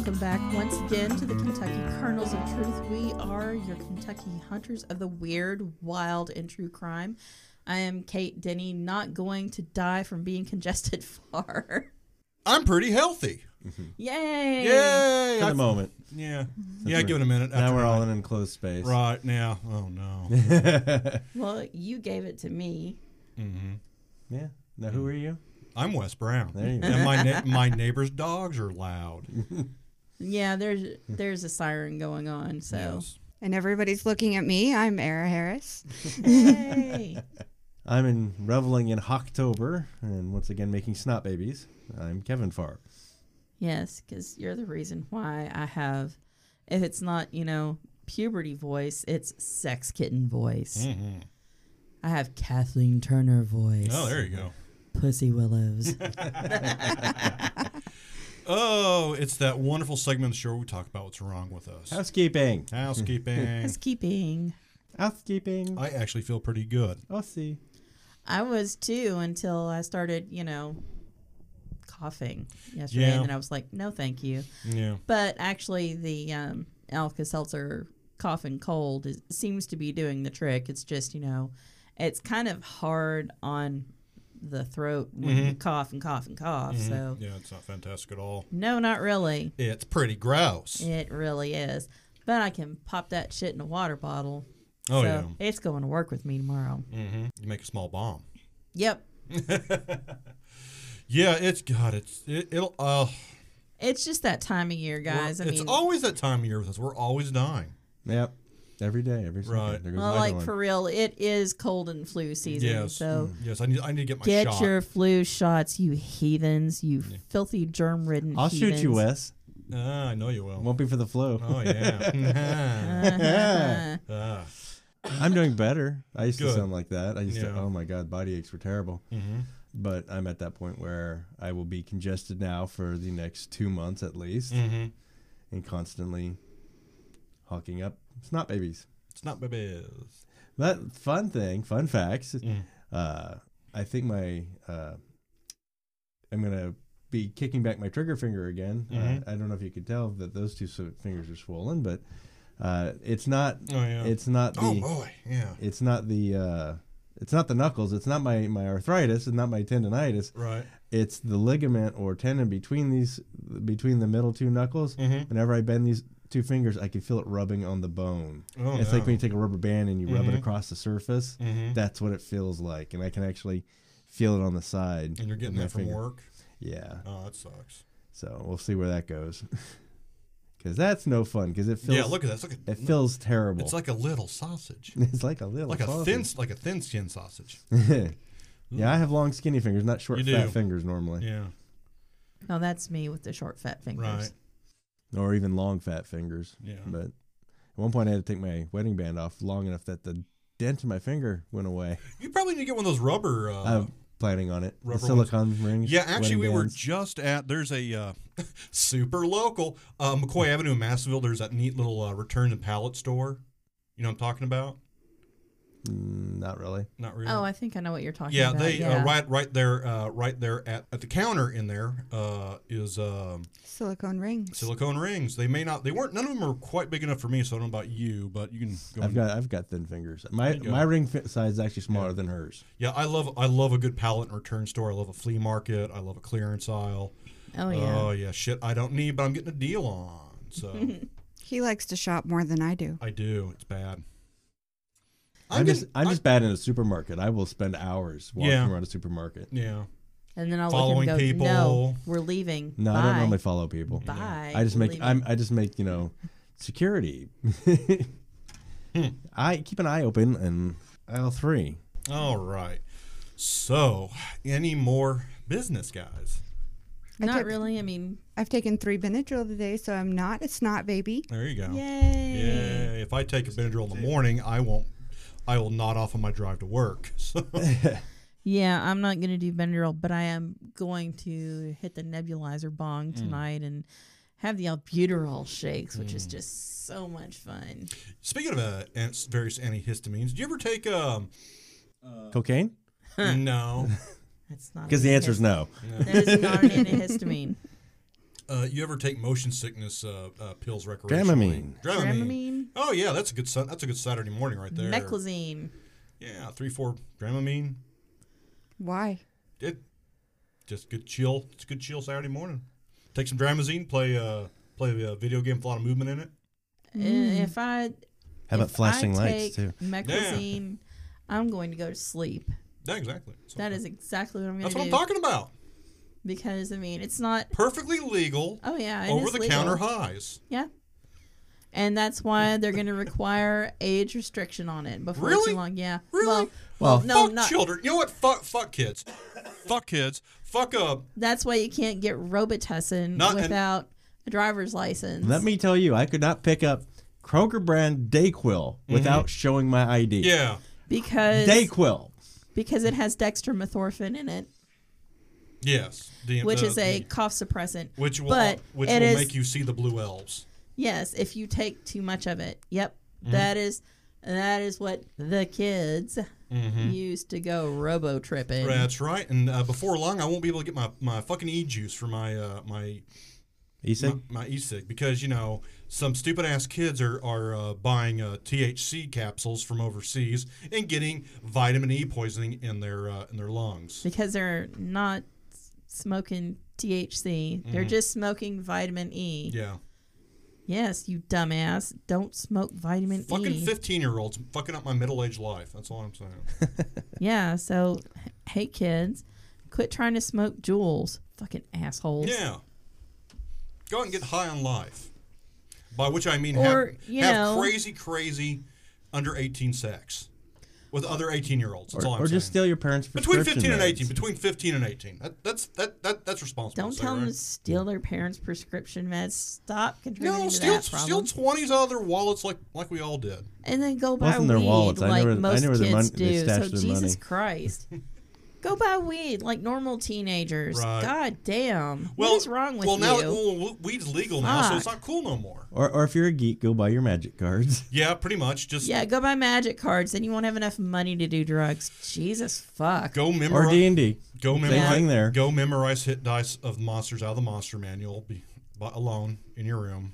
welcome back once again to the Kentucky Kernels of Truth. We are your Kentucky hunters of the weird, wild, and true crime. I am Kate Denny, not going to die from being congested far. I'm pretty healthy. Yay! Yay! For I- the moment. yeah. Yeah, give it a minute. Now we're all I- in an enclosed space. Right now. Oh, no. Well, you gave it to me. Mm-hmm. Yeah. Now who are you? I'm Wes Brown. There you go. And my, na- my neighbor's dogs are loud. Yeah, there's there's a siren going on. So, Yes. And everybody's looking at me. I'm Era Harris. Yay. I'm in reveling in Hocktober and once again making snot babies. I'm Kevin Farr. yes, because you're the reason why I have. If it's not, you know, puberty voice, it's sex kitten voice. hmm I have Kathleen Turner voice. Oh, there you go. Pussy Willows. Oh, it's that wonderful segment of the show where we talk about what's wrong with us. Housekeeping. Housekeeping. Housekeeping. Housekeeping. I actually feel pretty good. I'll see. I was too until I started, you know, coughing yesterday, Yeah. and then I was like, no, thank you. Yeah. But actually, the um, Alka Seltzer cough and cold is, seems to be doing the trick. It's just, you know, it's kind of hard on the throat when you cough and cough and cough. So, Yeah, it's not fantastic at all. no, not really. It's pretty gross. It really is. But I can pop that shit in a water bottle. Oh, so yeah. It's going to work with me tomorrow. Mm-hmm. You make a small bomb. Yep. Yeah, it's God. It's it, it'll. Uh, It's just that time of year, guys. I it's mean, always that time of year with us. We're always dying. Yep. Every day, every second. Right. There goes well, like one. for real, it is cold and flu season. Yes. So Yes, I need. I need to get my get shot. your flu shots, you heathens, you filthy germ-ridden. I'll shoot you, heathens. Wes. Ah, I know you will. Won't be for the flu. Oh yeah. ah. I'm doing better. I used Good. to sound like that. I used to, oh my God, body aches were terrible. Mm-hmm. But I'm at that point where I will be congested now for the next two months at least Mhm. and constantly hawking up snot babies. It's not babies. That fun thing, fun facts. Mm. Uh, I think my uh, I'm gonna be kicking back my trigger finger again. Mhm. Uh, I don't know if you could tell that those two fingers are swollen, but uh, it's not. Oh yeah. It's not the. oh boy. Yeah. It's not the. Uh, it's not the knuckles. It's not my my arthritis. It's not my tendonitis. Right. It's the ligament or tendon between these between the middle two knuckles. Mhm. Whenever I bend these two fingers, I can feel it rubbing on the bone. Oh, it's no. like when you take a rubber band and you rub it Mhm. across the surface. Mhm. That's what it feels like, and I can actually feel it on the side. And you're getting that from finger. work. Yeah. Oh, that sucks. So we'll see where that goes. Because that's no fun. Because it feels. yeah. Look at that. Look at It feels terrible. It's like a little sausage. it's like a little. like a thin, like a thin skin sausage. yeah, I have long, skinny fingers, not short, You do. fat fingers normally, Yeah. No, that's me with the short, fat fingers. Right. Or even long, fat fingers. Yeah. But at one point, I had to take my wedding band off long enough that the dent in my finger went away. You probably need to get one of those rubber. Uh, I'm planning on it. The rubber silicone rings. Yeah, actually, we wedding were just at. There's a uh, super local uh, McCoy Avenue in Massville. There's that neat little uh, return and pallet store. You know what I'm talking about? Mm, not really. Not really. Oh, I think I know what you're talking yeah, about. they yeah. Uh, right right there uh, right there at, at the counter in there uh, is um, Silicone rings. silicone rings. They may not. They weren't. None of them are quite big enough for me. So I don't know about you, but you can go. I've and- got I've got thin fingers. My There you go. my ring fit size is actually smaller than hers. yeah, I love I love a good pallet and return store. I love a flea market. I love a clearance aisle. Oh yeah. Oh yeah, shit. I don't need, but I'm getting a deal on. So. He likes to shop more than I do. I do. It's bad. I'm, just getting- I'm I- just bad in a supermarket. I will spend hours walking Yeah. around a supermarket. yeah. and then I'll following look and go, people. No, we're leaving. No, Bye. I don't normally follow people. Bye. I just We're make leaving. I'm I just make you know security. Hmm. I keep an eye open in aisle three. All right. So, any more business, guys? I Not took- really. I mean, I've taken three Benadryl today, so I'm not a snot baby. There you go. yay. Yeah. If I take a Benadryl in the morning, I won't. I will nod off on my drive to work. So, Yeah, I'm not gonna do Benadryl, but I am going to hit the nebulizer bong tonight and have the albuterol shakes, which is just so much fun. speaking of uh, various antihistamines, do you ever take um? Cocaine? no. That's not Because the answer is antihist- no. That is not an antihistamine. Uh, you ever take motion sickness uh, uh, pills recreationally? Dramamine. Dramamine. Dramamine, Oh yeah, that's a good. Sun- that's a good Saturday morning right there. meclizine. Yeah, three four Dramamine. Why? It just good chill. It's a good chill Saturday morning. Take some Dramamine. Play uh play a video game with a lot of movement in it. Uh, If I How about if flashing I lights take too? Meclizine, I'm going to go to sleep. Yeah, exactly. So- That is exactly what I'm going that's what do. I'm talking about. Because I mean, it's not. Perfectly legal. Oh yeah, over the legal. counter highs. Yeah. And that's why they're going to require age restriction on it before Really? too long. Yeah. Really? Well, Well, no, fuck not. children. You know what? Fuck fuck kids. fuck kids. Fuck up. That's why you can't get Robitussin Not- and- without a driver's license. Let me tell you, I could not pick up Kroger brand Dayquil without showing my ID. Mm-hmm. yeah. because Dayquil. because it has dextromethorphan in it, Yes. The, which uh, is a the- cough suppressant. which will but which will is- make you see the blue elves. Yes, if you take too much of it. Yep. Mm-hmm. That is that is what the kids Mm-hmm. used to go robo tripping. That's right. And uh, before long, I won't be able to get my, my fucking e juice for my uh, my You said my, my e-cig because you know some stupid ass kids are are uh, buying uh, THC capsules from overseas and getting vitamin E poisoning in their uh, in their lungs. Because they're not smoking THC. They're just smoking vitamin E. Mm-hmm. Yeah, Yes, you dumbass. Don't smoke vitamin fucking E. fifteen year olds fucking up my middle aged life. That's all I'm saying. Yeah, so hey kids, quit trying to smoke Juuls. Fucking assholes. yeah, go out and get high on life. By which I mean Or, have, you have know- crazy, crazy under eighteen sex with other eighteen year olds. That's or, all I'm or saying. just steal your parents' prescription. between prescription fifteen and meds. eighteen. Between fifteen and eighteen. That, that's that, that that's responsible. Don't say, tell them to steal their parents' prescription meds. Stop contributing No, to steal that steal problem. twenties out of their wallets like like we all did. and then go buy Both in their weed wallets. Like know where- most know where kids mon- they do. stash So their Jesus money. Christ, go buy weed like normal teenagers. Right. God damn, Well, what is wrong with you? well you? now well, weed's legal now, so it's not cool no more. Or, or if you're a geek, go buy your magic cards. Yeah, pretty much. Just yeah, go buy magic cards. Then you won't have enough money to do drugs. Jesus fuck. go memorize or memorize. D and D. Go Same memorize. thing there. Go memorize hit dice of monsters out of the monster manual. Be alone in your room.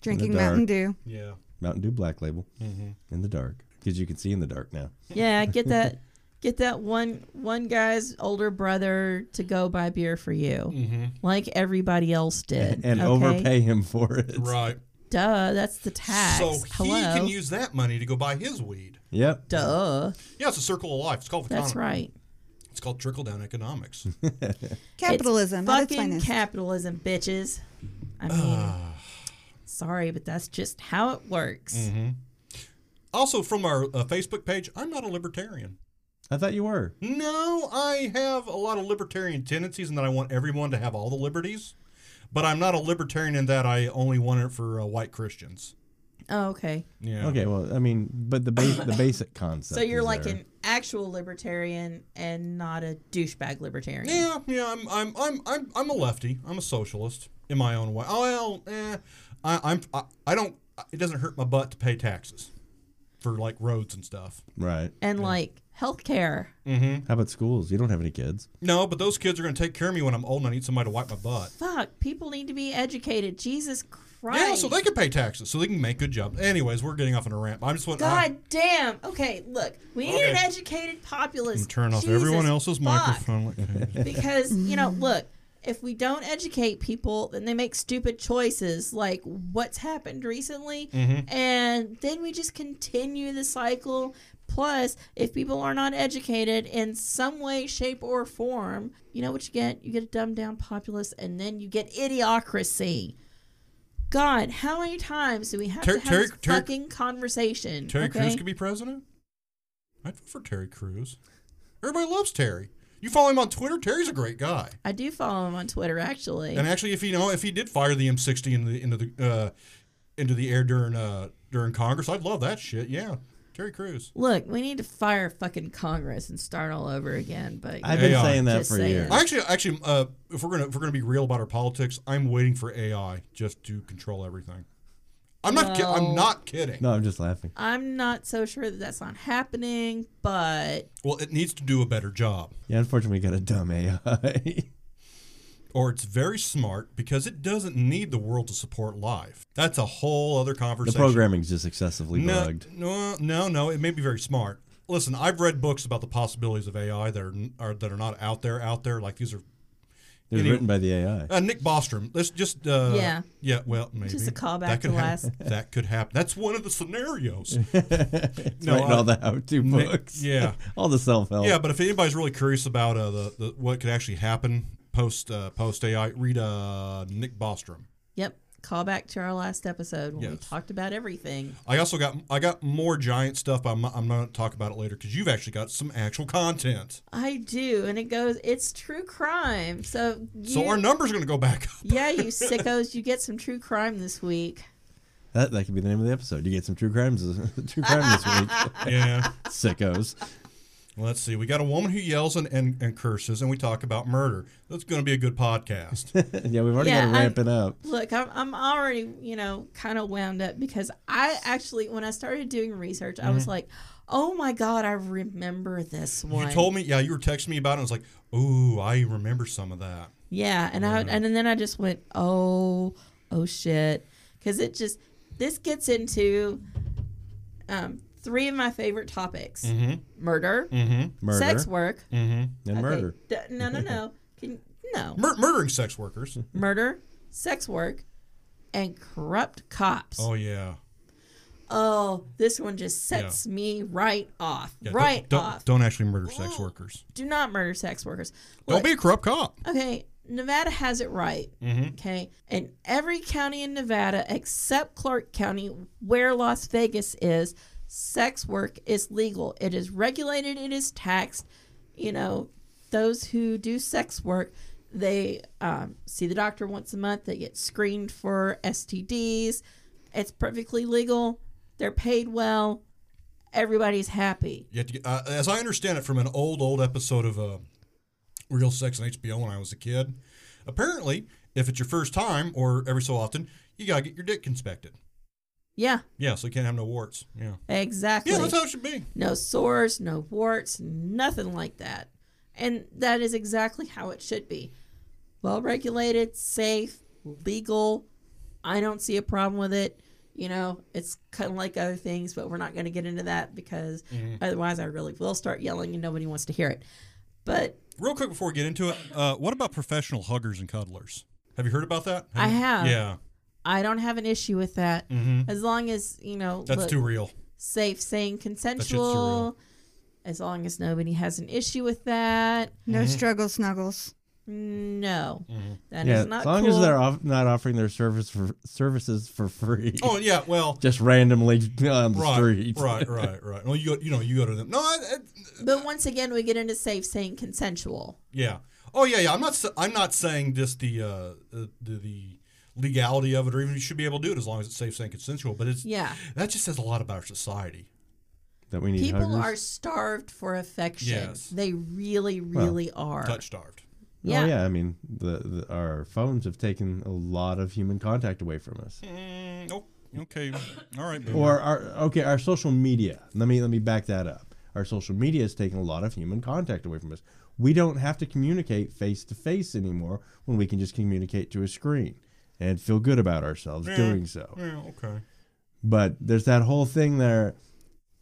Drinking. Mountain Dew. Yeah. Mountain Dew Black Label Mm-hmm. in the dark because you can see in the dark now. Yeah, get that. Get that one one guy's older brother to go buy beer for you, Mm-hmm. like everybody else did, and okay? overpay him for it. Right. Duh, that's the tax. So he can use that money to go buy his weed. Yep. Duh, Yeah, it's a circle of life. It's called that's right. It's called trickle down economics. Capitalism its Fucking capitalism, bitches. I mean, sorry, but that's just how it works. Mm-hmm. also, from our uh, Facebook page, I'm not a libertarian. I thought you were. No, I have a lot of libertarian tendencies, and that I want everyone to have all the liberties. But I'm not a libertarian in that I only want it for uh, white Christians. Oh, okay. Yeah. Okay. Well, I mean, but the base, the basic concept. So you're is like there. an actual libertarian and not a douchebag libertarian. Yeah, yeah. I'm, I'm, I'm, I'm, I'm a lefty. I'm a socialist in my own way. Oh well, eh, I, I'm, I, I don't. It doesn't hurt my butt to pay taxes for like roads and stuff. right. And like healthcare. Mm-hmm. How about schools? You don't have any kids. No, but those kids are going to take care of me when I'm old and I need somebody to wipe my butt. Fuck, people need to be educated. Jesus Christ. Yeah, so they can pay taxes, so they can make good jobs. Anyways, we're getting off on a rant. I'm just want. I, God damn. Okay, look, we need an educated populace. turn off Jesus everyone else's fuck. microphone. Because, you know, look, if we don't educate people, then they make stupid choices like what's happened recently. Mm-hmm. And then we just continue the cycle. Plus, if people are not educated in some way, shape, or form, you know what you get? You get a dumbed down populace, and then you get idiocracy. God, how many times do we have Ter- to have Terry- this Terry- fucking conversation? Terry okay? Crews could be president. I'd vote for Terry Crews. Everybody loves Terry. You follow him on Twitter. Terry's a great guy. I do follow him on Twitter, actually. And actually, if you know, if he did fire the M60 into the into the uh, into the air during uh, during Congress, I'd love that shit. Yeah, Terry Crews. Look, we need to fire fucking Congress and start all over again. But I've been AI. saying that Just for saying. years. I actually, actually, uh, if we're gonna if we're gonna be real about our politics, I'm waiting for AI just to control everything. I'm not. ki- I'm not kidding. No, I'm just laughing. I'm not so sure that that's not happening. But Well, it needs to do a better job. Yeah, unfortunately, we got a dumb AI. or it's very smart because it doesn't need the world to support life. That's a whole other conversation. The conversation. programming's just excessively no, bugged. no, no, no. It may be very smart. Listen, I've read books about the possibilities of AI that are, are that are not out there. Out there, like these are It was Any- written by the AI. uh, Nick Bostrom. Let's just uh, Yeah. yeah. Well, maybe Just a callback that could to hap- last- That could happen. That's one of the scenarios. It's No, writing I- all the how-to Nick- books. yeah. all the self-help. Yeah, but if anybody's really curious about uh, the, the what could actually happen post uh, post AI, read uh, Nick Bostrom. Yep. Call back to our last episode when we talked about everything. I also got I got more giant stuff. I'm I'm going to talk about it later because you've actually got some actual content. I do, and it goes. It's true crime. So, So our numbers are going to go back up. yeah, you sickos, you get some true crime this week. That, that could be the name of the episode. You get some true crimes, true crime this week. Yeah. Sickos. Let's see. We got a woman who yells and, and, and curses, and we talk about murder. That's going to be a good podcast. yeah, we've already Yeah, got to ramp I'm- it up. Look, I'm, I'm already, you know, kind of wound up because I actually, when I started doing research, I was like, oh my God, I remember this one. Mm-hmm. you told me, yeah, you were texting me about it. And I was like, oh, I remember some of that. Yeah, and I and then I just went, oh, oh shit, because it just this gets into um, three of my favorite topics: Mm-hmm. murder, Mm-hmm. Murder sex work, Mm-hmm. and okay, murder. d- no, no, no, Can, no, Mur- murdering sex workers. murder, sex work, and corrupt cops. Oh yeah. Oh, this one just sets me right off, yeah right don't, off. Don't, don't actually murder sex workers. Do not murder sex workers. Don't be a corrupt cop. okay, Nevada has it right. Mm-hmm. Okay. And every county in Nevada except Clark County, where Las Vegas is, sex work is legal. It is regulated, it is taxed. You know, those who do sex work, they um, see the doctor once a month, they get screened for STDs. It's perfectly legal. They're paid well. Everybody's happy. You to uh, as I understand it from an old, old episode of uh, Real Sex on HBO when I was a kid. Apparently, if it's your first time or every so often, you gotta get your dick inspected. Yeah, Yeah, so you can't have no warts. Yeah. exactly. Yeah, that's how it should be. no sores, no warts, nothing like that. And that is exactly how it should be. Well regulated, safe, legal. I don't see a problem with it. You know, it's kind of like other things, but we're not going to get into that because otherwise I really will start yelling and nobody wants to hear it. But Real quick before we get into it, uh, what about professional huggers and cuddlers? Have you heard about that? I you? have. Yeah. I don't have an issue with that. Mm-hmm. As long as, you know, That's look, too real. safe, sane, surreal. consensual. As long as nobody has an issue with that. No Mm-hmm. struggle snuggles. No, that is Yeah, not as long cool. as they're off, not offering their service for services for free. Oh yeah, well, Just randomly on the right, street. right, right, right. Well, you go, you know, you go to them. No, I, I, but once again, we get into safe, sane, consensual. yeah. Oh yeah, yeah. I'm not. I'm not saying just the uh, the, the legality of it, or even you should be able to do it as long as it's safe, sane, consensual. But it's Yeah, that just says a lot about our society. That we need people huggers. are starved for affection. Yes. They really, really are. Touch starved. Yeah. Oh yeah, I mean the, the our phones have taken a lot of human contact away from us. Mm, oh, okay. All right. boomer. Or our okay, our social media. Let me let me back that up. Our social media has taken a lot of human contact away from us. We don't have to communicate face to face anymore when we can just communicate to a screen and feel good about ourselves Yeah. doing so. Yeah. Okay. But there's that whole thing there.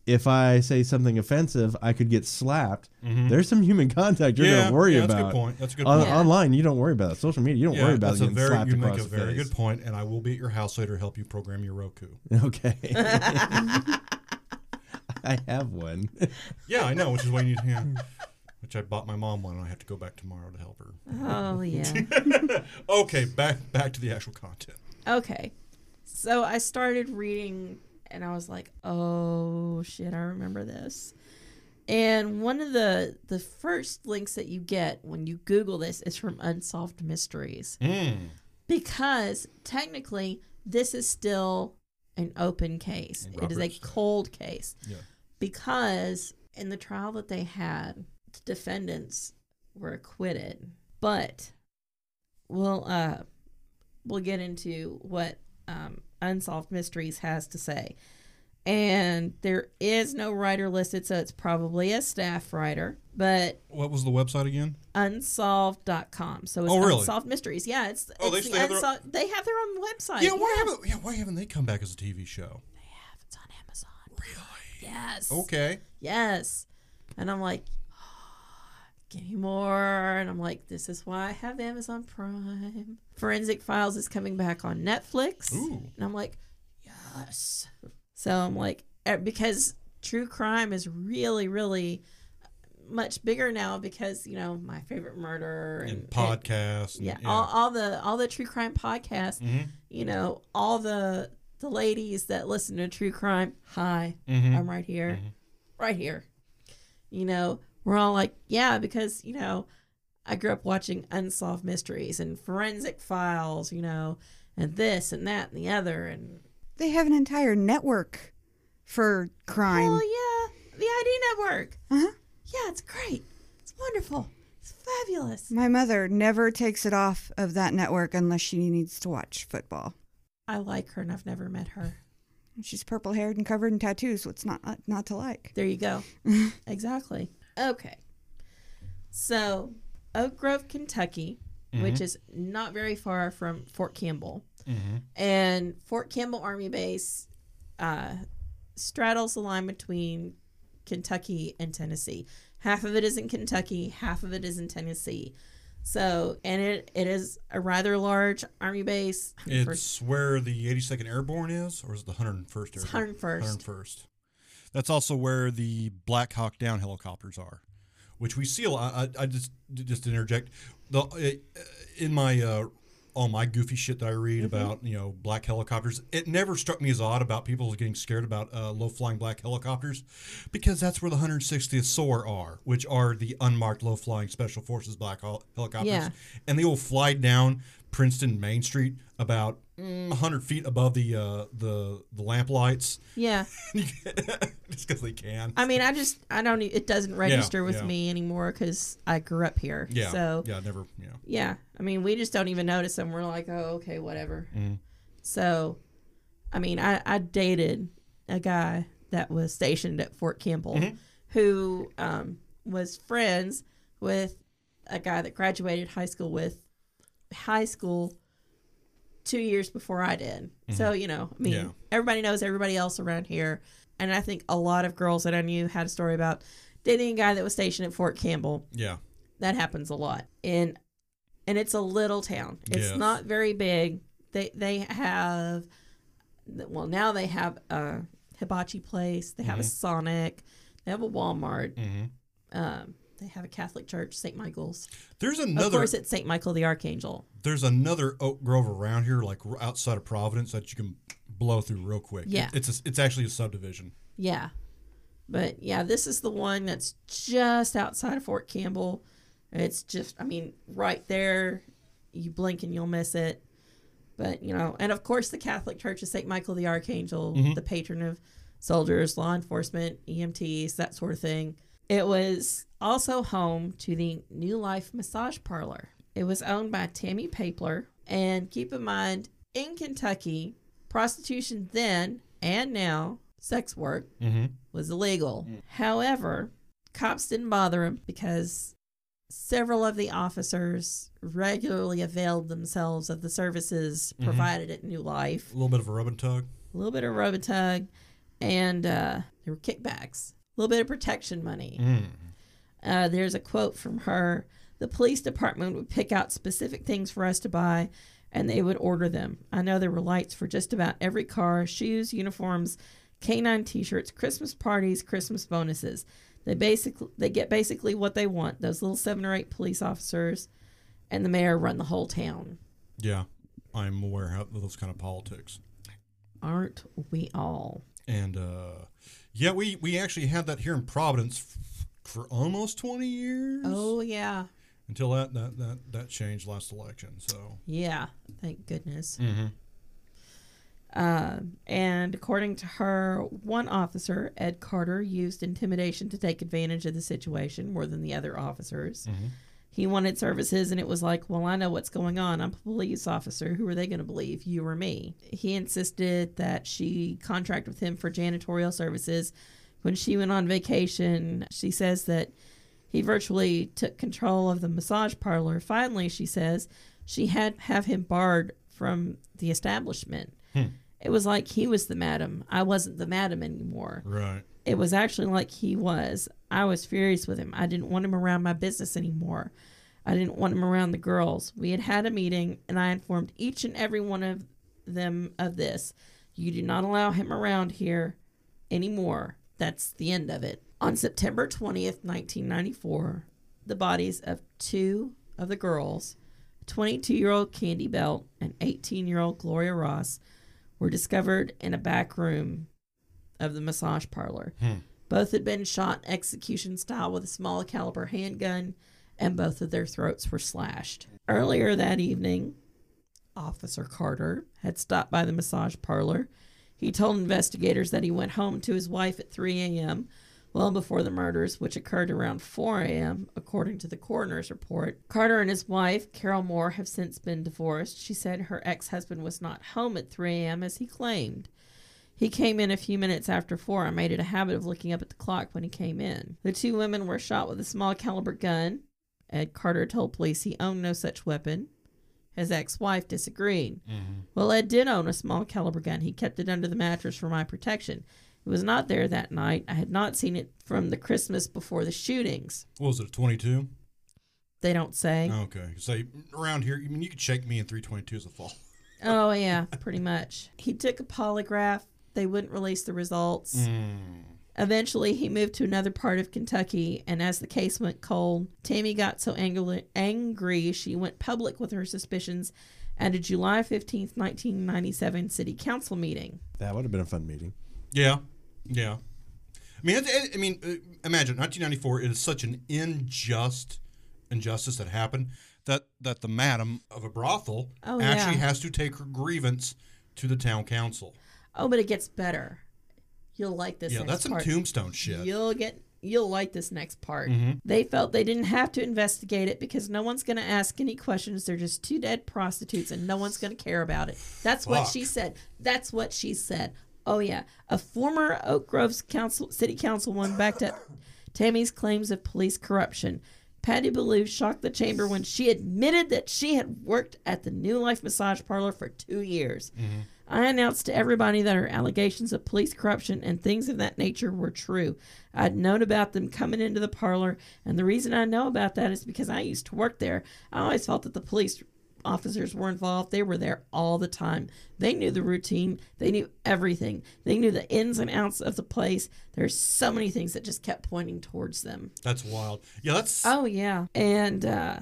If I say something offensive, I could get slapped. There's some human contact you're Mm-hmm. yeah. gonna worry yeah, about. That's a good point. That's a good On, point. Online, you don't worry about it. Social media, you don't worry about that's a getting very. slapped You make a very good point, and I will be at your house later to help you program your Roku. Okay. I have one. Yeah, I know, which is why you need. Yeah. Which I bought my mom one, and I have to go back tomorrow to help her. Oh yeah. Okay, back back to the actual content. okay. So I started reading, and I was like, "Oh shit, I remember this." And one of the the first links that you get when you Google this is from Unsolved Mysteries. Mm. because technically this is still an open case. It is a cold case. Yeah. Because in the trial that they had, defendants were acquitted. But we'll uh we'll get into what um, Unsolved Mysteries has to say. and there is no writer listed, so it's probably a staff writer. But What was the website again? unsolved.com. So it's Oh, really? unsolved mysteries. Yeah, it's, Oh, they the have their- unsolved, they have their own website. Yeah, why haven't yeah, why haven't they come back as a TV show? They have. It's on Amazon. Really? Yes. Okay. Yes. And I'm like, give me more. And I'm like, this is why I have Amazon Prime. Forensic Files is coming back on Netflix. Ooh. And I'm like, yes. So I'm like, eh, because true crime is really, really much bigger now because, you know, my favorite murder and, And podcasts. and- yeah, All, all the all the true crime podcasts, Mhm. you know, all the the ladies that listen to true crime, hi, Mhm. I'm right here, right here. You know, we're all like, yeah, because you know, I grew up watching unsolved mysteries and forensic files, you know, and this and that and the other, and They have an entire network for crime. oh yeah, the ID network. Uh-huh. Yeah, it's great. It's wonderful. It's fabulous. My mother never takes it off of that network unless she needs to watch football. I like her, and I've never met her. She's purple haired and covered in tattoos. What's not not to like? There you go. exactly. Okay. So, Oak Grove, Kentucky, which is not very far from Fort Campbell, Mhm. and Fort Campbell Army Base uh, straddles the line between Kentucky and Tennessee. Half of it is in Kentucky, half of it is in Tennessee. So, and it, it is a rather large army base. For- It's where the 82nd Airborne is, or is it the 101st Airborne? 101st. 101st. That's also where the Black Hawk Down helicopters are, which we see a lot. I, I just just interject, the uh, in my uh, all my goofy shit that I read Mm-hmm. about you know black helicopters, it never struck me as odd about people getting scared about uh, low flying black helicopters, because that's where the 160th SOAR are, which are the unmarked low flying Special Forces black helicopters, Yeah. and they will fly down Princeton Main Street about mm, 100 feet above the uh, the the lamp lights. yeah. just because they can. I mean, I just I don't. It doesn't register with yeah. me anymore because I grew up here. yeah. So yeah, never. Yeah. yeah, I mean, we just don't even notice them. We're like, oh, okay, whatever. Mhm. So, I mean, I I dated a guy that was stationed at Fort Campbell, Mhm. who um, was friends with a guy that graduated high school with high school two years before I did. So you know, I mean, Yeah. everybody knows everybody else around here, and I think a lot of girls that I knew had a story about dating a guy that was stationed at Fort Campbell. Yeah. that happens a lot and and it's a little town. It's Yes. not very big. They they have well now they have a hibachi place. They have a sonic. They have a walmart. Hmm um, they have a catholic church st michael's There's another. of course it's st michael the archangel there's another Oak Grove around here, like outside of Providence, that you can blow through real quick. Yeah. it's a, it's actually a subdivision. yeah but yeah this is the one that's just outside of fort campbell it's just i mean right there you blink and you'll miss it but you know and of course the catholic church is st michael the archangel mm-hmm. the patron of soldiers law enforcement emts that sort of thing it was also home to the new life massage parlor it was owned by tammy papler and keep in mind in kentucky prostitution then and now sex work Mm-hmm. was illegal. However, cops didn't bother him because several of the officers regularly availed themselves of the services provided at New Life. A little bit of a rub and tug. A little bit of rub and tug, and uh, there were kickbacks. A little bit of protection money. Mm. Uh, there's a quote from her The police department would pick out specific things for us to buy, and they would order them. I know there were lights for just about every car, shoes, uniforms, canine t-shirts, Christmas parties, Christmas bonuses. They basically they get basically what they want. Those little seven or eight police officers and the mayor run the whole town. Yeah, I'm aware of those kind of politics. Aren't we all? And uh, yeah, we we actually had that here in Providence f- for almost 20 years. Oh yeah. Until that that that that changed last election. So. Yeah. Thank goodness. Mm-hmm. Uh, and according to her, one officer, Ed Carter, used intimidation to take advantage of the situation more than the other officers. Mhm. He wanted services, and it was like, well, I know what's going on. I'm a police officer. Who are they going to believe, you or me? He insisted that she contract with him for janitorial services. When she went on vacation, she says that he virtually took control of the massage parlor. Finally, she says she had have him barred from the establishment. Hmm. It was like he was the madam. I wasn't the madam anymore. Right. It was actually like he was. I was furious with him. I didn't want him around my business anymore. I didn't want him around the girls. We had had a meeting, and I informed each and every one of them of this. You do not allow him around here anymore. That's the end of it. On September 20th, 1994, the bodies of two of the girls, 22 year old Candy Belt and 18 year old Gloria Ross, were discovered in a back room of the massage parlor. Hmm. Both had been shot execution style with a small caliber handgun, and both of their throats were slashed. Earlier that evening, Officer Carter had stopped by the massage parlor. He told investigators that he went home to his wife at 3 a.m., well before the murders, which occurred around 4 a.m., according to the coroner's report. Carter and his wife, Carol Moore, have since been divorced. She said her ex husband was not home at 3 a.m., as he claimed. He came in a few minutes after four. I made it a habit of looking up at the clock when he came in. The two women were shot with a small caliber gun. Ed Carter told police he owned no such weapon. His ex wife disagreed. Mm-hmm. Well, Ed did own a small caliber gun. He kept it under the mattress for my protection. It was not there that night. I had not seen it from the Christmas before the shootings. What was it, a 22? They don't say. Okay. So around here, I mean, you could shake me in 322 as a fall. Oh, yeah, pretty much. He took a polygraph. They wouldn't release the results. Eventually, he moved to another part of Kentucky, and as the case went cold, Tammy got so angry, angry she went public with her suspicions at a July 15th, 1997 city council meeting. That would have been a fun meeting. Yeah. Yeah. I mean, it, it- I mean, uh, imagine 1994. It is such an unjust injustice that happened that that the madam of a brothel Oh, actually yeah. has to take her grievance to the town council. Oh, but it gets better. You'll like this Yeah, next that's some part. tombstone shit. Mm-hmm. You'll get you'll like this next part. They felt they didn't have to investigate it because no one's going to ask any questions. They're just two dead prostitutes and no one's going to care about it. That's what she said. That's what she said. Oh yeah, a former Oak Grove's council city councilwoman backed up Tammy's claims of police corruption. Patty Ballou shocked the chamber when she admitted that she had worked at the New Life massage parlor for two years. I announced to everybody that her allegations of police corruption and things of that nature were true. I'd known about them coming into the parlor, and the reason I know about that is because I used to work there. I always felt that the police officers were involved. They were there all the time. They knew the routine, they knew everything, they knew the ins and outs of the place. There's so many things that just kept pointing towards them. That's wild. Yeah, that's. Oh, yeah. And uh,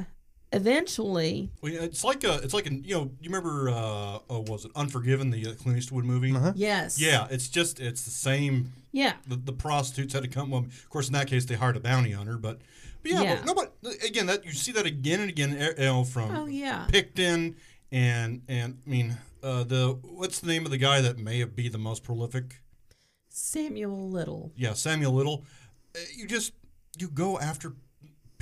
eventually, well, yeah, It's like a. It's like an. You know. You remember? Uh, oh, was it Unforgiven? The uh, Clint Eastwood movie. yes. Yeah, it's just it's the same. Yeah. The, the prostitutes had to come. Well, of course, in that case, they hired a bounty hunter, but. But yeah, Yeah. But, no, but again, that you see that again and again, you know, from Oh, yeah. Pickton and and I mean uh, the what's the name of the guy that may have be the most prolific? Samuel Little. Yeah, Samuel Little. Uh, You just you go after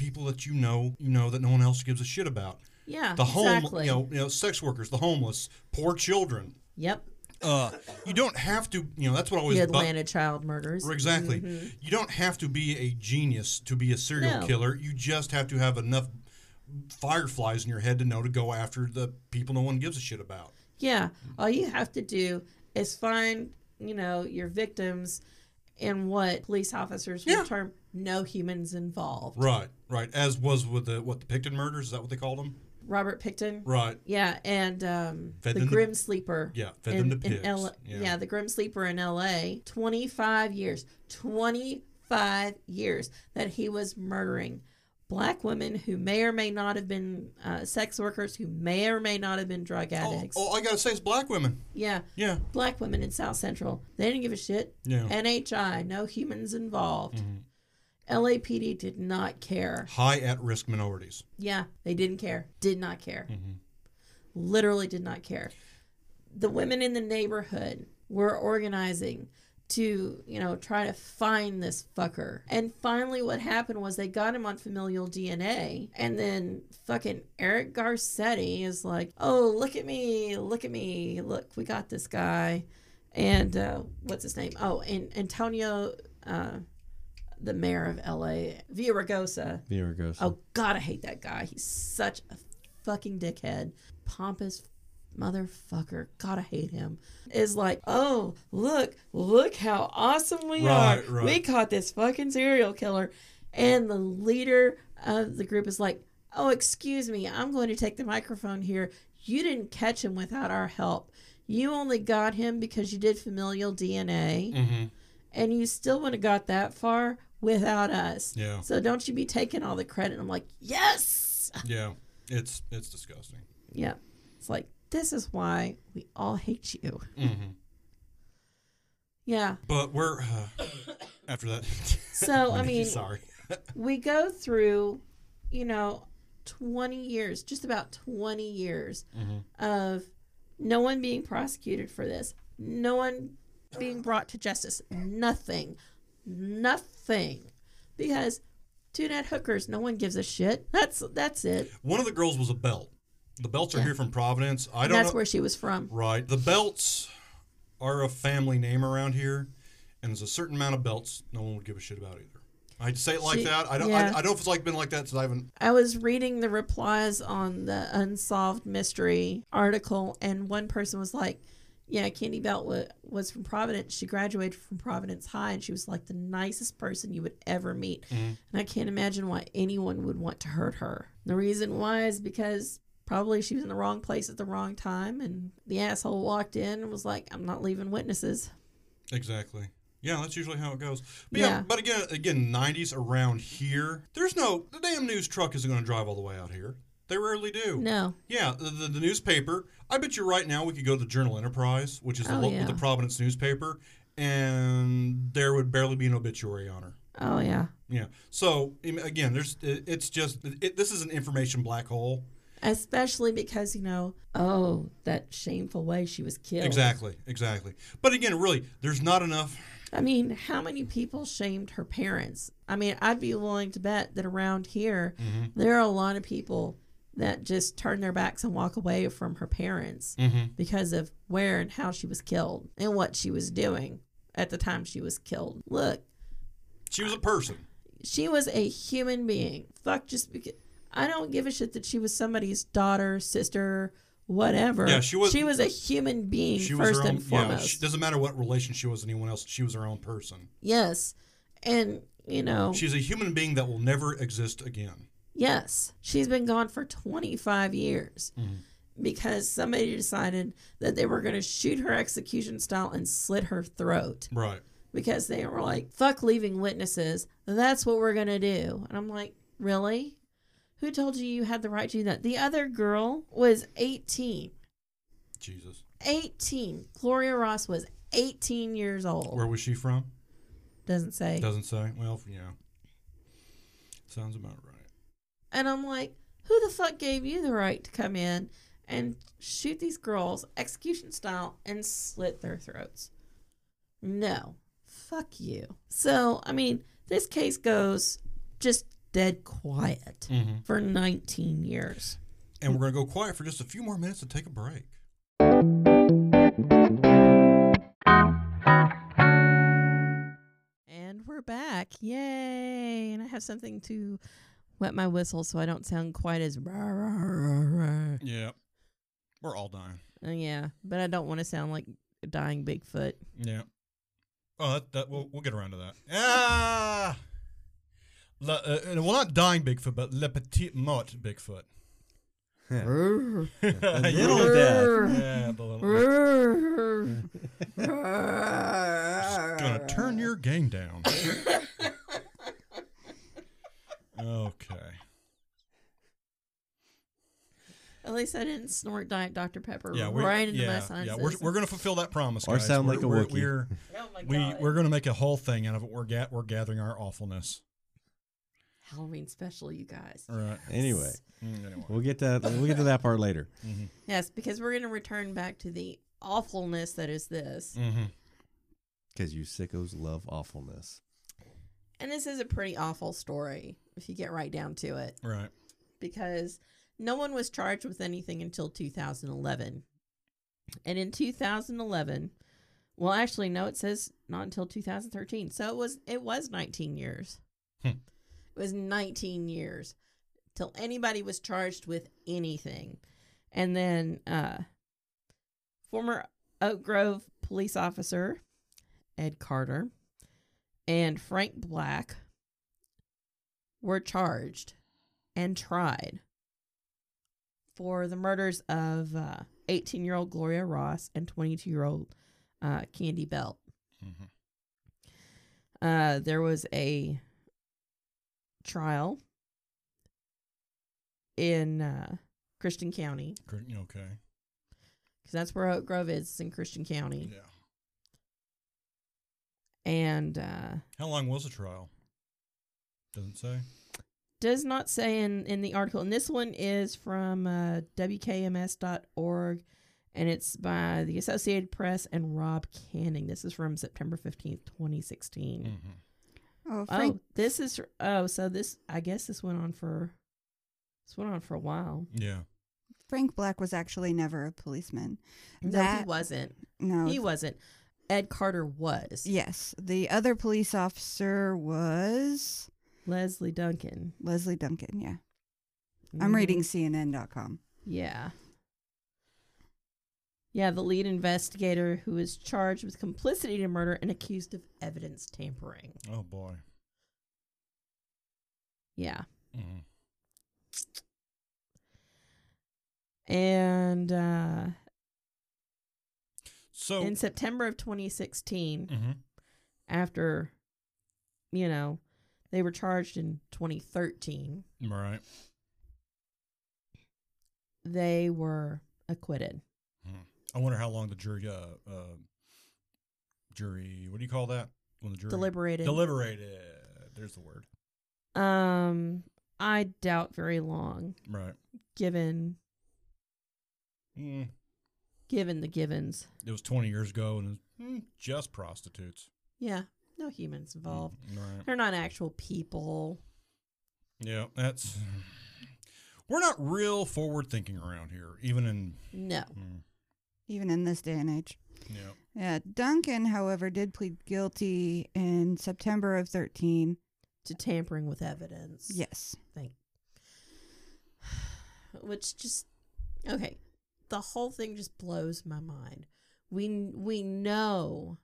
people that you know you know that no one else gives a shit about. Yeah. The home, exactly. you know, you know, sex workers, the homeless, poor children. Yep. Uh, you don't have to, you know, that's what always The bu- Atlanta child murders. Exactly. You don't have to be a genius to be a serial No. killer. You just have to have enough fireflies in your head to know to go after the people no one gives a shit about. Yeah. All you have to do is find, you know, your victims and what police officers would term no humans involved. Right, right. As was with the what the Pickton murders. Is that what they called them? Robert Pickton. Right. Yeah, and um, Fed the Grim Sleeper. Yeah, fed in, them to pigs. L- Yeah. yeah. the Grim Sleeper in L.A. Twenty five years. Twenty five years that he was murdering black women who may or may not have been uh, sex workers, who may or may not have been drug Oh, addicts. all I gotta say is black women. Yeah, Yeah. black women in South Central. They didn't give a shit. Yeah. NHI, no humans involved. Mm-hmm. LAPD did not care. High at risk minorities. Yeah, they didn't care. Did not care. Mm-hmm. Literally did not care. The women in the neighborhood were organizing to, you know, try to find this fucker. And finally, what happened was they got him on familial DNA. And then fucking Eric Garcetti is like, oh, look at me, look at me, look, we got this guy. And uh, what's his name? Oh, and Antonio, uh, the mayor of LA, Villaraigosa. Villaraigosa. Oh God, I hate that guy. He's such a fucking dickhead, pompous motherfucker. God, I hate him. Is like, oh look, look how awesome we Right, are. right. We caught this fucking serial killer, and the leader of the group is like, oh excuse me, I'm going to take the microphone here. You didn't catch him without our help. You only got him because you did familial DNA, Mm-hmm. and you still wouldn't have got that far without us. Yeah. So don't you be taking all the credit. I'm like, yes. Yeah. It's it's disgusting. Yeah. It's like, this is why we all hate you. Mm-hmm. Yeah. But we're uh, after that. So, I mean, sorry. we go through, you know, 20 years, just about 20 years Mm-hmm. of no one being prosecuted for this, no one being brought to justice, nothing, nothing. Because two net hookers, no one gives a shit. That's that's it. One of the girls was a belt. The belts are Yeah. here from Providence. I don't that's know. where she was from. Right. The belts are a family name around here, and there's a certain amount of belts no one would give a shit about either. I'd say it like She- that. I don't. yeah. I, I don't know if it's like been like that since I haven't. I was reading the replies on the unsolved mystery article, and one person was like, "Yeah, Candy Belt wa- was from Providence. She graduated from Providence High, and she was like the nicest person you would ever meet. Mhm. And I can't imagine why anyone would want to hurt her. The reason why is because." Probably she was in the wrong place at the wrong time, and the asshole walked in and was like, "I'm not leaving witnesses." Exactly. Yeah, that's usually how it goes. But yeah, Yeah. but again, again, '90s around here, there's no the damn news truck isn't going to drive all the way out here. They rarely do. No, Yeah, the, the, the newspaper. I bet you right now we could go to the Journal Enterprise, which is the, Oh, lo- yeah. the Providence newspaper, and there would barely be an obituary on her. oh yeah, Yeah. So again, there's it's just it, this is an information black hole. especially because you know, oh, that shameful way she was killed. Exactly. Exactly. But again, really, there's not enough. I mean, how many people shamed her parents? I mean, I'd be willing to bet that around here, Mm-hmm. there are a lot of people that just turn their backs and walk away from her parents Mm-hmm. because of where and how she was killed and what she was doing at the time she was killed. Look, She was a person. she was a human being. Fuck, just because. I don't give a shit that she was somebody's daughter, sister, whatever. Yeah, she was- She was a human being She was first her own. and Yeah. foremost. She, doesn't matter what relation she was to anyone else. She was her own person. yes, and you know, She's a human being that will never exist again. Yes, she's been gone for 25 years mm-hmm. because somebody decided that they were going to shoot her execution style and slit her throat Right. because they were like, fuck leaving witnesses. That's what we're going to do. And I'm like, really? Who told you you had the right to do that? The other girl was 18. Jesus. 18. Gloria Ross was 18 years old. Where was she from? Doesn't say. Doesn't say. Well, yeah. Sounds about right. And I'm like, who the fuck gave you the right to come in and shoot these girls execution style and slit their throats? No. Fuck you. So, I mean, this case goes just dead quiet Mm-hmm. for 19 years. And we're going to go quiet for just a few more minutes and take a break. And we're back. Yay. And I have something to wet my whistle so I don't sound quite as. rah, rah, rah, rah. Yeah. We're all dying. Uh, yeah, but I don't want to sound like a dying Bigfoot. Yeah. Oh, that, that we'll, we'll get around to that. Ah. Le, uh, uh, well, not dying Bigfoot, but Le Petit Mort Bigfoot. A Yeah, little death. Yeah, the little, gonna turn your game down. okay. At least I didn't snort Diet Dr. Pepper Yeah, we're right into yeah, my yeah. sinuses. We're, we're gonna fulfill that promise, Or guys. sound we're, like a we're, Wookiee. We're oh my we God. we're gonna make a whole thing out of it. We're ga- we're gathering our awfulness. Halloween special, you guys. All right. Anyway, Mm, Anyway. we'll get that. We'll get to that part later. Yes, because we're going to return back to the awfulness that is this. Mm-hmm. Because you sickos love awfulness. And this is a pretty awful story if you get right down to it, Right. because no one was charged with anything until 2011. And in 2011, well, actually, no, it says not until 2013. So it was it was 19 years. Hmm. It was 19 years till anybody was charged with anything. And then uh, former Oak Grove police officer Ed Carter and Frank Black were charged and tried for the murders of 18 year old Gloria Ross and 22 year old uh, Candy Belt. Mhm. Uh, there was a trial in uh, Christian County Okay. because that's where Oak Grove is, it's in Christian County. Yeah. And uh, How long was the trial? Doesn't say. does not say in, in the article. And this one is from uh, WKMS.org and it's by the Associated Press and Rob Canning. This is from September 15th, 2016. hmm Oh, Frank, Oh, this is oh, so this I guess this went on for this went on for a while. Yeah. Frank Black was actually never a policeman. No, he wasn't. no, He wasn't. Ed Carter was. yes, the other police officer was Leslie Duncan. Leslie Duncan. Yeah, I'm Mhm. reading CNN.com. Yeah. Yeah, the lead investigator who is charged with complicity to murder and accused of evidence tampering. Oh boy. Yeah. hmm And uh, So. in September of 2016, Mhm. after, you know, they were charged in 2013, Right. they were acquitted. Mhm. I wonder how long the jury. Uh, uh, jury. What do you call that? When the jury Deliberated. deliberated. There's the word. um, I doubt very long, Right. given Mm. Given the givens. It was 20 years ago, and it was, mm, just prostitutes. Yeah, no humans involved. Right. They're not actual people. Yeah, that's. We're not real forward thinking around here, even in. No. Mm, Even in this day and age. yeah. Yeah, Duncan, however, did plead guilty in September of 13. To tampering with evidence. Yes. Thank. Which just okay. The whole thing just blows my mind. We we know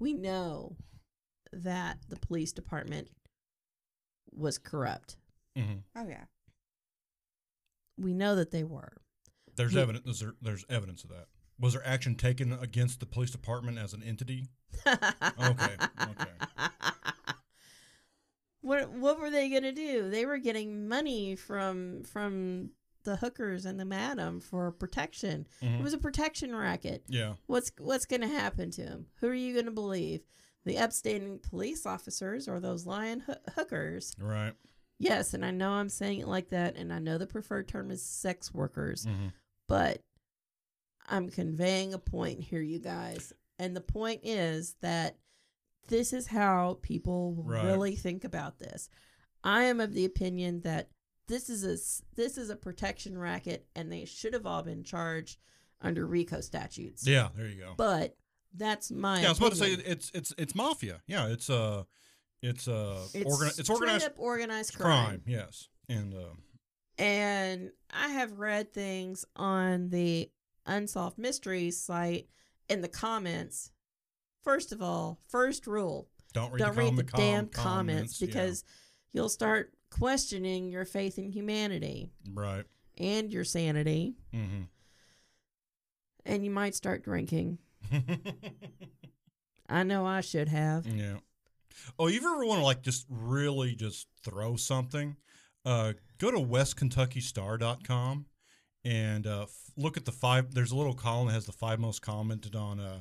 we know that the police department was corrupt. hmm Oh, yeah. We know that they were. There's Yeah. evidence. There's, there's evidence of that. Was there action taken against the police department as an entity? Okay. Okay. What what were they gonna do? They were getting money from from the hookers and the madam for protection. It Mhm. was a protection racket. Yeah. What's what's gonna happen to him? Who are you gonna believe? The upstanding police officers or those lying hoo- hookers? Right. Yes, and I know I'm saying it like that, and I know the preferred term is sex workers, hmm but I'm conveying a point here, you guys. And the point is that this is how people Right. really think about this. I am of the opinion that this is a this is a protection racket, and they should have all been charged under RICO statutes. Yeah. There you go. But that's my yeah, I was about to say it's it's it's mafia. Yeah. It's uh it's uh it's organi- it's organized up organized crime. crime. Yes. And uh, And I have read things on the Unsolved Mysteries site in the comments. First of all, first rule don't read don't the, read the comment- damn com- comments yeah. because you'll start questioning your faith in humanity right. and your sanity, hmm and you might start drinking. I know I should have. Yeah. Oh, you ever want to like just really just throw something? Uh, go to westkentuckystar.com and uh, f- look at the five. There's a little column that has the five most commented on uh,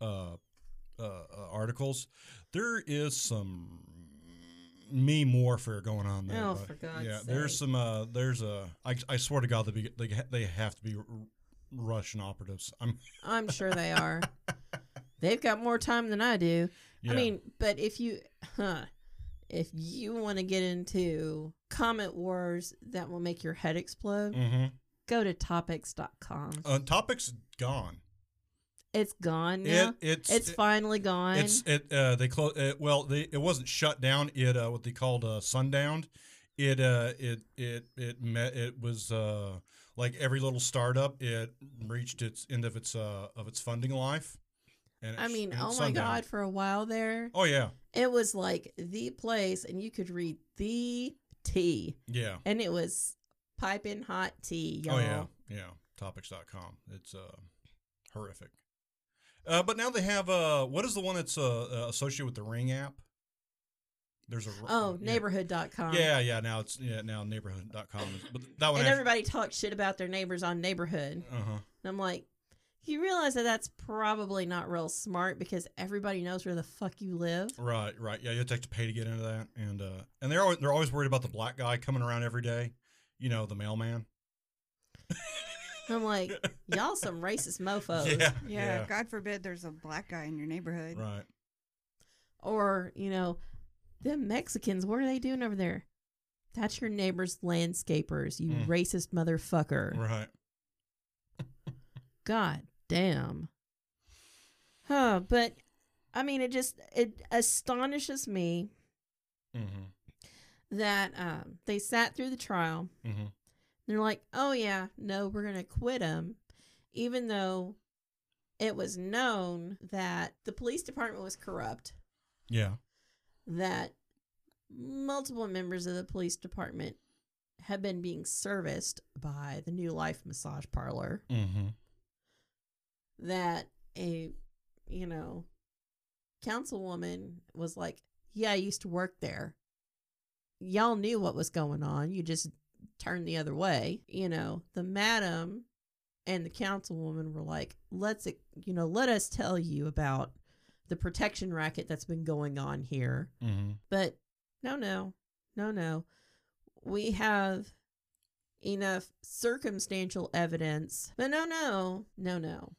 uh, uh, uh, articles. There is some meme warfare going on there. Oh, for God's Yeah, there's some. Uh, there's a. I, I swear to God, they be, they they have to be R- Russian operatives. I'm I'm sure they are. They've got more time than I do. Yeah. I mean, but if you, huh, if you want to get into comment wars that will make your head explode, Mm-hmm. go to Topix.com. Uh, Topix gone. It's gone now. It it's it's it- finally gone. It's it uh they close it, well they it wasn't shut down. It uh what they called uh sundowned. It uh it it it met it was uh like every little startup it reached its end of its uh of its funding life. And I mean, oh my god, for a while there, oh yeah. It was like the place, and you could read the tea, yeah. And it was piping hot tea, y'all. oh yeah. yeah. Topix.com it's uh horrific uh but now they have uh what is the one that's uh, uh associated with the ring app there's a Oh, yeah. neighborhood.com. yeah yeah now it's yeah now neighborhood.com is- but that one And everybody talks shit about their neighbors on neighborhood. uh-huh And I'm like, you realize that that's probably not real smart because everybody knows where the fuck you live. Right, right. Yeah, you have to, to pay to get into that, and uh, and they're always, they're always worried about the black guy coming around every day. You know, the mailman. I'm like, y'all some racist mofos. Yeah, Yeah, yeah. God forbid there's a black guy in your neighborhood. Right. Or, you know, them Mexicans, what are they doing over there? That's your neighbor's landscapers, you Mm. racist motherfucker. Right. God damn. Huh, but I mean it just it astonishes me Mm-hmm. that um they sat through the trial. Mm-hmm. They're like, "Oh yeah, no, we're going to quit him." Even though it was known that the police department was corrupt, Yeah. that multiple members of the police department had been being serviced by the New Life massage parlor. Mm-hmm. that a you know councilwoman was like yeah i used to work there y'all knew what was going on you just turned the other way you know the madam and the councilwoman were like let's you know let us tell you about the protection racket that's been going on here Mm-hmm. but no, no, no, no. We have enough circumstantial evidence. But no, no, no, no.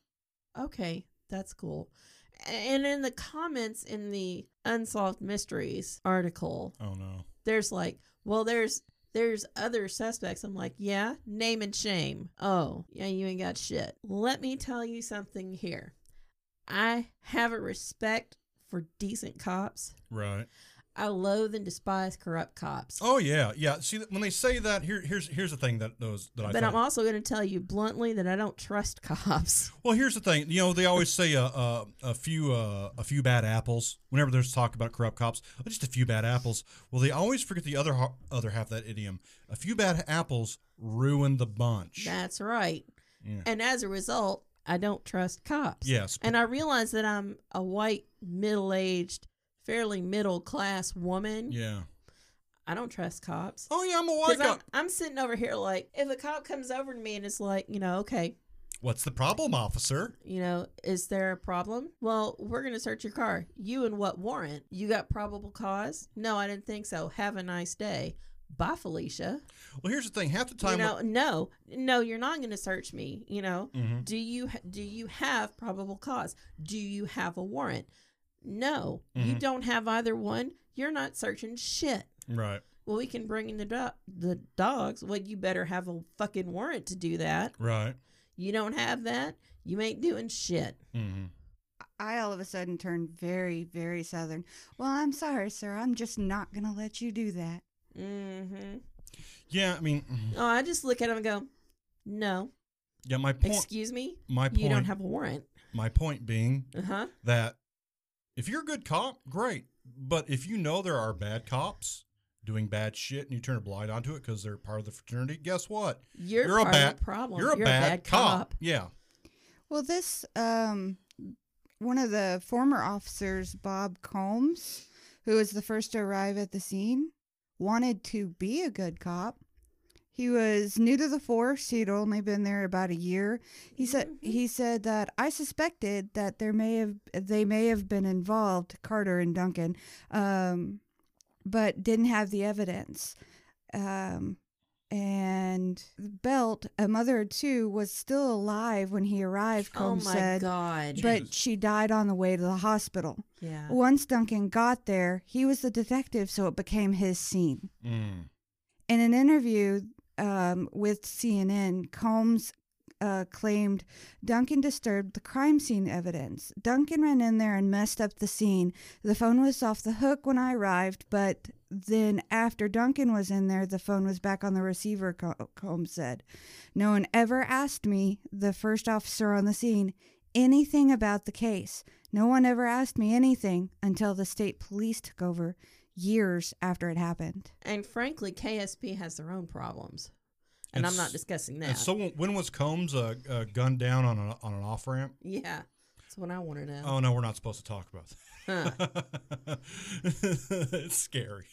Okay, that's cool. And in the comments in the Unsolved Mysteries article, Oh no. there's like, well, there's there's other suspects. I'm like, yeah, name and shame. Oh, yeah, you ain't got shit. Let me tell you something here. I have a respect for decent cops. Right. I loathe and despise corrupt cops. Oh yeah, yeah. See, when they say that, here, here's here's the thing that those that I. but I'm also going to tell you bluntly that I don't trust cops. Well, here's the thing. You know, they always say a a, a few uh, a few bad apples. Whenever there's talk about corrupt cops, "Oh, just a few bad apples. Well, they always forget the other other half of that idiom. A few bad apples ruin the bunch. That's right. Yeah. And as a result, I don't trust cops. Yes, And I realize that I'm a white, middle aged, fairly middle class woman. yeah. I don't trust cops. Oh yeah, I'm a white guy. I'm, I'm sitting over here like, if a cop comes over to me and it's like, you know, okay, What's the problem, officer? you know, is there a problem? Well, we're going to search your car. You and what warrant? You got probable cause? No, I didn't think so. Have a nice day. Bye, Felicia. Well, here's the thing. Half the time, you know, no, no, you're not going to search me. You know, Mhm. do you do you have probable cause? Do you have a warrant? No, Mm-hmm. you don't have either one. You're not searching shit. right, Well, we can bring in the do- the dogs. Well, you better have a fucking warrant to do that. right. You don't have that. You ain't doing shit. hmm I all of a sudden turned very, very southern. Well, I'm sorry, sir. I'm just not going to let you do that. Mm-hmm. Yeah, I mean, mhm. Oh, I just look at him and go, no. yeah. My point. Excuse me. my You don't have a warrant. my point being Uh huh. that if you're a good cop, great. But if you know there are bad cops doing bad shit and you turn a blind onto it because they're part of the fraternity, guess what? You're, You're a part bad of the problem. You're a bad, cop. Yeah. Well, this, um, one of the former officers, Bob Combs, who was the first to arrive at the scene, wanted to be a good cop. He was new to the force. He'd only been there about a year. He said he said that I suspected that there may have they may have been involved, Carter and Duncan, um, but didn't have the evidence. Um, and and Belt, a mother of two, was still alive when he arrived. Oh my said, god. but Jesus. she died on the way to the hospital. yeah. Once Duncan got there, he was the detective, so it became his scene. Mm. In an interview um, with CNN, Combs uh, claimed Duncan disturbed the crime scene evidence. Duncan ran in there and messed up the scene. The phone was off the hook when I arrived, but then after Duncan was in there, the phone was back on the receiver, Combs said. No one ever asked me, the first officer on the scene, anything about the case. No one ever asked me anything until the state police took over years after it happened. And frankly, KSP has their own problems. And I'm not discussing that. So when was Combs uh, uh, gunned down on, a, on an off ramp? yeah. That's what I want to know. Oh no, we're not supposed to talk about Huh. that. it's scary.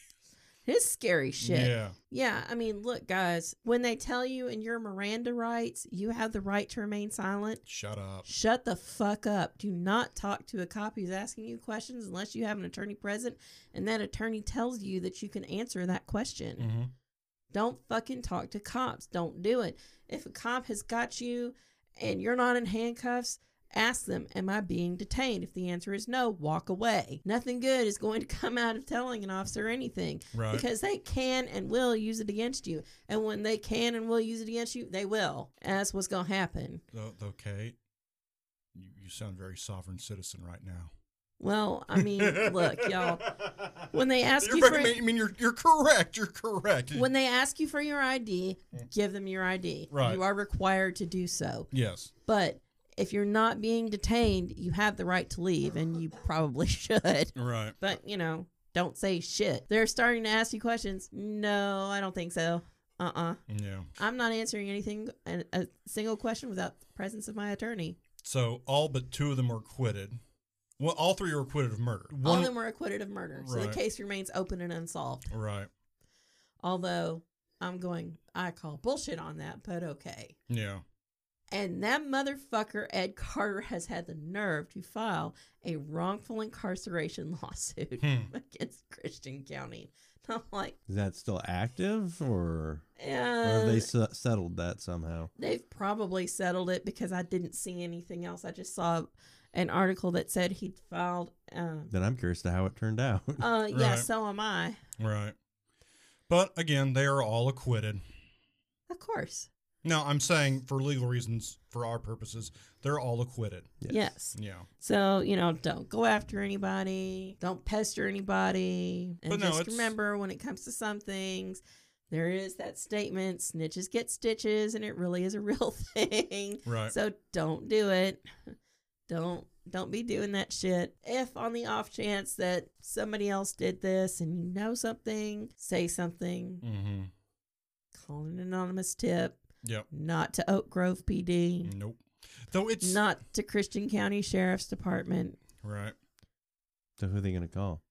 It's scary shit. Yeah. Yeah, I mean, look, guys, when they tell you in your Miranda rights you have the right to remain silent, Shut up. shut the fuck up. Do not talk to a cop who's asking you questions unless you have an attorney present and that attorney tells you that you can answer that question. hmm Don't fucking talk to cops. Don't do it. If a cop has got you and you're not in handcuffs, ask them, Am I being detained? If the answer is no, walk away. Nothing good is going to come out of telling an officer anything Right. because they can and will use it against you. And when they can and will use it against you, they will. That's what's going to happen. Though, though, Kate, you, you sound very sovereign citizen right now. Well, I mean, look, y'all. When they ask You're you for I mean, you're you're correct. You're correct. when they ask you for your ID, mm. give them your ID. Right. You are required to do so. yes. But if you're not being detained, you have the right to leave, and you probably should. Right. But, you know, don't say shit. They're starting to ask you questions. No, I don't think so. Uh uh-uh. uh. Yeah. I'm not answering anything, a, a single question without the presence of my attorney. So all but two of them were acquitted. Well, all three were acquitted of murder. All One, of them were acquitted of murder. So Right. the case remains open and unsolved. right. Although I'm going, I call bullshit on that, but okay. Yeah. And that motherfucker, Ed Carter, has had the nerve to file a wrongful incarceration lawsuit Hmm. against Christian County. And I'm like, Is that still active, or, or have they s- settled that somehow? they've probably settled it because I didn't see anything else. I just saw an article that said he'd filed. Um, Then I'm curious to how it turned out. uh, yeah, so am I. Right. But again, they are all acquitted. Of course. Now, I'm saying for legal reasons, for our purposes, they're all acquitted. Yes. Yeah. So, you know, don't go after anybody, don't pester anybody. And But no, just it's- remember when it comes to some things, there is that statement snitches get stitches, and it really is a real thing. Right. So don't do it. Don't don't be doing that shit. If on the off chance that somebody else did this and you know something, say something. Mm-hmm. Call an anonymous tip. Yep. Not to Oak Grove PD. Nope. Though it's Not to Christian County Sheriff's Department. right. so who are they going to call?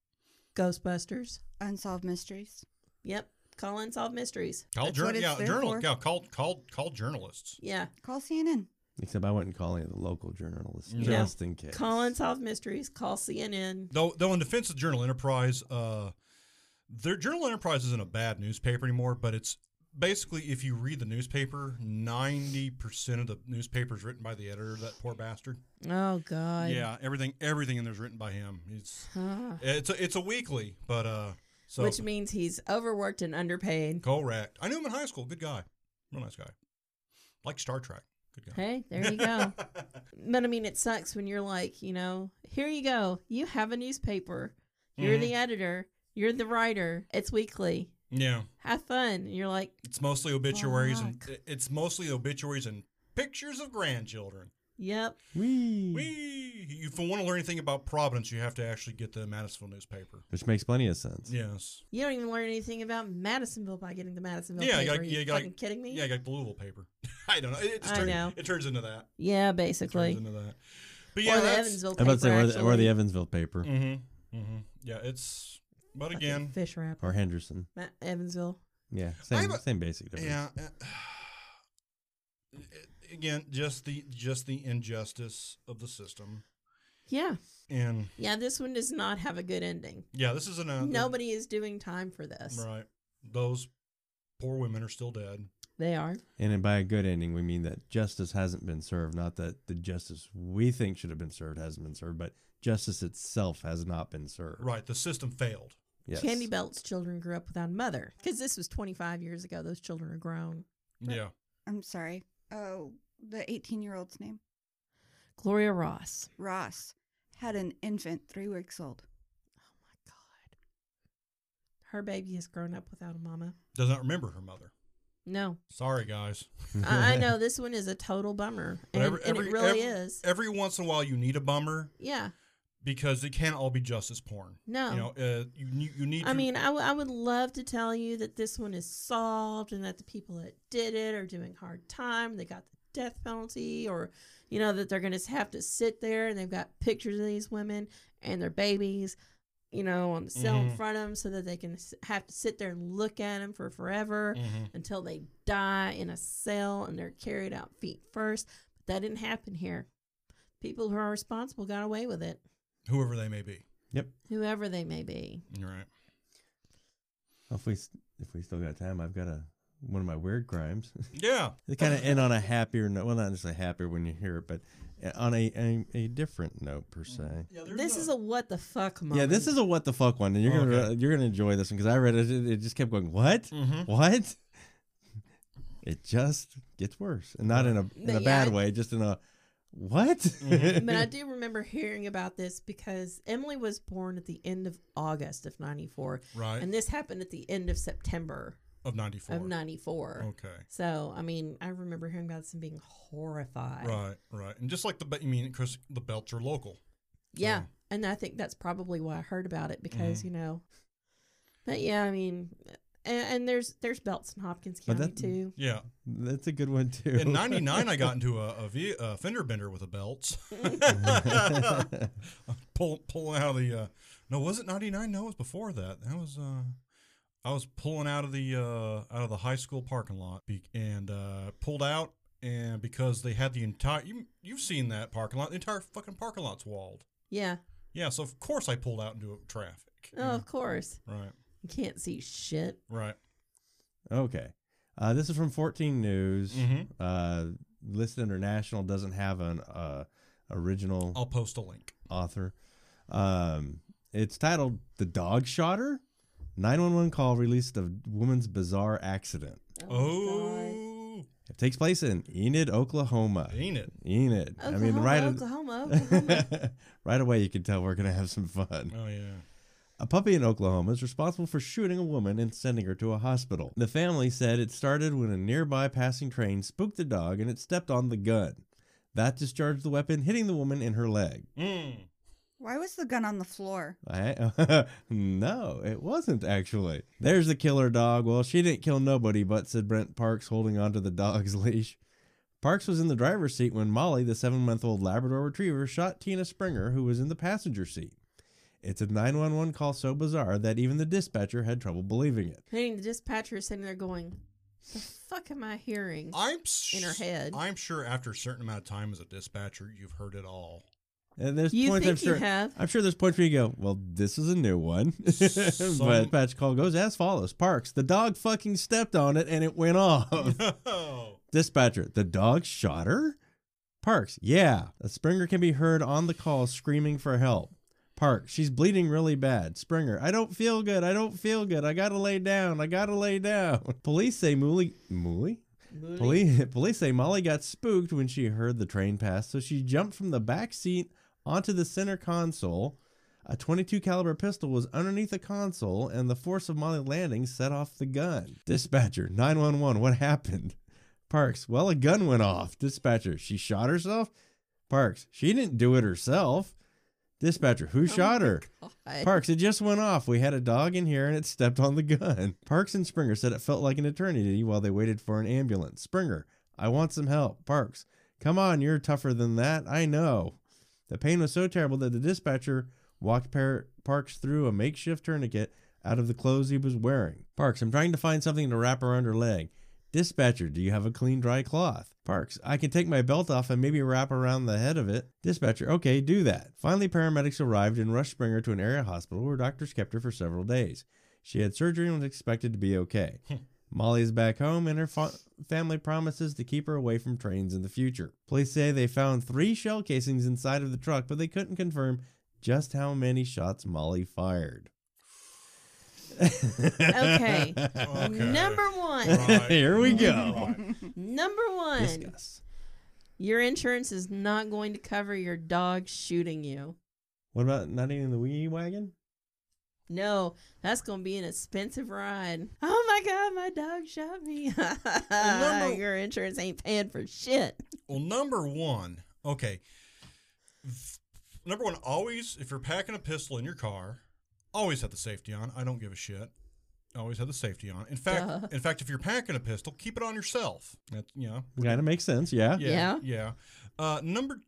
Ghostbusters. Unsolved mysteries. Yep. Call Unsolved Mysteries. Call That's jour- what it's yeah, journal. for. Yeah, call call call journalists. Yeah. Call CNN. Except I wouldn't call any the local journalists No. just in case. Call Unsolved Mysteries. Call CNN. Though though in defense of Journal Enterprise, uh their Journal Enterprise isn't a bad newspaper anymore, but it's basically if you read the newspaper, ninety percent of the newspaper is written by the editor, that poor bastard. Oh, God. yeah, everything everything in there's written by him. It's it's a, it's a weekly, but uh so Which means he's overworked and underpaid. correct. I knew him in high school. Good guy. Real nice guy. Like Star Trek. Good guy. Hey, there you go. but I mean, it sucks when you're like, you know, here you go. You have a newspaper. You're Mhm. the editor. You're the writer. It's weekly. Yeah. Have fun. And you're like, It's mostly obituaries and it's mostly obituaries and pictures of grandchildren. yep. Whee! Wee! If you want to learn anything about Providence, you have to actually get the Madisonville newspaper. Which makes plenty of sense. Yes. You don't even learn anything about Madisonville by getting the Madisonville Yeah, you paper. gotta- Are you yeah, you gotta- fucking kidding me? Yeah, I got the Louisville paper. I don't know. It, just I turn- know. It turns into that. Yeah, basically. It basically. turns into that. But yeah, or the that's, Evansville I'm paper. about to say, or the, or the Evansville paper, Mm-hmm. Mm-hmm. Yeah, it's. But Fucking again, fish wrap. or Henderson. Ma- Evansville. Yeah, same a- same basic difference. yeah. uh, Again, just the just the injustice of the system, Yeah. and Yeah, this one does not have a good ending. yeah, this isn't a Nobody is doing time for this. Right. Those poor women are still dead. They are. And by a good ending, we mean that justice hasn't been served, not that the justice we think should have been served hasn't been served, but justice itself has not been served. Right. The system failed. Yes. Candy Belt's children grew up without a mother because this was 25 years ago. Those children are grown. Yeah. Oh, I'm sorry. Oh, the 18 year old's name? Gloria Ross. Ross had an infant three weeks old. Oh my God. Her baby has grown up without a mama. Does not remember her mother. No, Sorry, guys. I, I know this one is a total bummer, and, every- and it really every- is. Every once in a while, you need a bummer Yeah, because it can't all be justice porn. no. You know, uh, you need you need. I to- mean, I, w- I would love to tell you that this one is solved and that the people that did it are doing hard time. They got the death penalty, or you know that they're going to have to sit there and they've got pictures of these women and their babies, you know, on the cell in Mhm. front of them, so that they can have to sit there and look at them for forever Mhm. until they die in a cell and they're carried out feet first. But that didn't happen here. People who are responsible got away with it, whoever they may be. Yep. Whoever they may be. You're right. if we if we still got time, I've got a one of my weird crimes. Yeah. they kind of end on a happier note. Well, not necessarily happier when you hear it, but uh, on a a, a different note per se. Yeah, This is a what the fuck moment. Yeah, this is a what the fuck one, and you're gonna Okay. you're gonna enjoy this one because I read it. It it just kept going. What? Mhm. What? It just gets worse, and not in a in a Yeah, bad way, just in a what? Mhm. but I do remember hearing about this because Emily was born at the end of August of 94 right and this happened at the end of September of '94. of 94. Okay. So, I mean, I remember hearing about this and being horrified. Right. Right. And just like the be- you mean, Chris, the belts are local. Yeah. So- And I think that's probably why I heard about it because, Mhm. you know, but yeah, I mean, and, and there's there's belts in Hopkins But County that- too. Yeah. That's a good one too. In '99, I got into a, a, ve- a fender bender with a belt. Pull, pulling out of the. Uh, no, was it '99? No, it was before that. That was. Uh, I was pulling out of the uh, out of the high school parking lot be- and uh, pulled out, and because they had the entire you you've seen that parking lot, the entire fucking parking lot's walled. Yeah. Yeah, so of course I pulled out into traffic. Oh, of course. Right, You can't see shit. right. okay, uh, this is from 14 News. Mm-hmm. Uh, Listed International doesn't have an uh, original I'll post a link. author. Um, it's titled "The Dog Shotter." 911 call released of woman's bizarre accident. Oh, It takes place in Enid, Oklahoma. Enid. Enid. Oklahoma, I mean, right, Oklahoma, Oklahoma. right away you can tell we're gonna have some fun. Oh yeah. A puppy in Oklahoma is responsible for shooting a woman and sending her to a hospital. The family said it started when a nearby passing train spooked the dog and it stepped on the gun. That discharged the weapon, hitting the woman in her leg. Mm. Why was the gun on the floor? I, no, it wasn't actually. There's the killer dog. Well, she didn't kill nobody, but said Brent Parks, holding onto the dog's leash. Parks was in the driver's seat when Molly, the seven month old Labrador retriever, shot Tina Springer, who was in the passenger seat. It's a 911 call so bizarre that even the dispatcher had trouble believing it. I mean, the dispatcher is sitting there going, "The fuck am I hearing?" I'm s- In her head. I'm sure after a certain amount of time as a dispatcher, you've heard it all. And there's You points think I'm sure you have? I'm sure there's points where you go, well, this is a new one. but dispatch call goes as follows: Parks, the dog fucking stepped on it and it went off. Oh, Dispatcher, the dog shot her? Parks, yeah. A Springer can be heard on the call screaming for help. Parks, she's bleeding really bad. Springer, I don't feel good. I don't feel good. I gotta lay down. I gotta lay down. Police say Mooley. Mooley? Police, police say Molly got spooked when she heard the train pass, so she jumped from the back seat onto the center console. A 22 caliber pistol was underneath the console, and the force of Molly landing set off the gun. Dispatcher, 911, what happened? Parks, well, a gun went off. Dispatcher, she shot herself? Parks, she didn't do it herself. Dispatcher, who oh shot her? God. Parks, it just went off. We had a dog in here and it stepped on the gun. Parks and Springer said it felt like an eternity while they waited for an ambulance. Springer, I want some help. Parks, come on, you're tougher than that. I know. The pain was so terrible that the dispatcher walked Par- Parks through a makeshift tourniquet out of the clothes he was wearing. Parks, I'm trying to find something to wrap around her leg. Dispatcher, do you have a clean, dry cloth? Parks, I can take my belt off and maybe wrap around the head of it. Dispatcher, okay, do that. Finally, paramedics arrived and rushed Springer to an area hospital where doctors kept her for several days. She had surgery and was expected to be okay. Hmm. Molly is back home and her fa- family promises to keep her away from trains in the future. Police say they found three shell casings inside of the truck, but they couldn't confirm just how many shots Molly fired. Okay. Okay. Number one. Right. Here we go. Right. Number one. Discuss. Your insurance is not going to cover your dog shooting you. What about not even the wee wagon? No, that's going to be an expensive ride. Oh my God, my dog shot me. number- your insurance ain't paying for shit. Well, number one, okay. Number one, always if you're packing a pistol in your car, always have the safety on. I don't give a shit. Always have the safety on. In fact, Duh. in fact, if you're packing a pistol, keep it on yourself. That you know, Kind of makes sense, yeah. yeah, yeah. Uh, number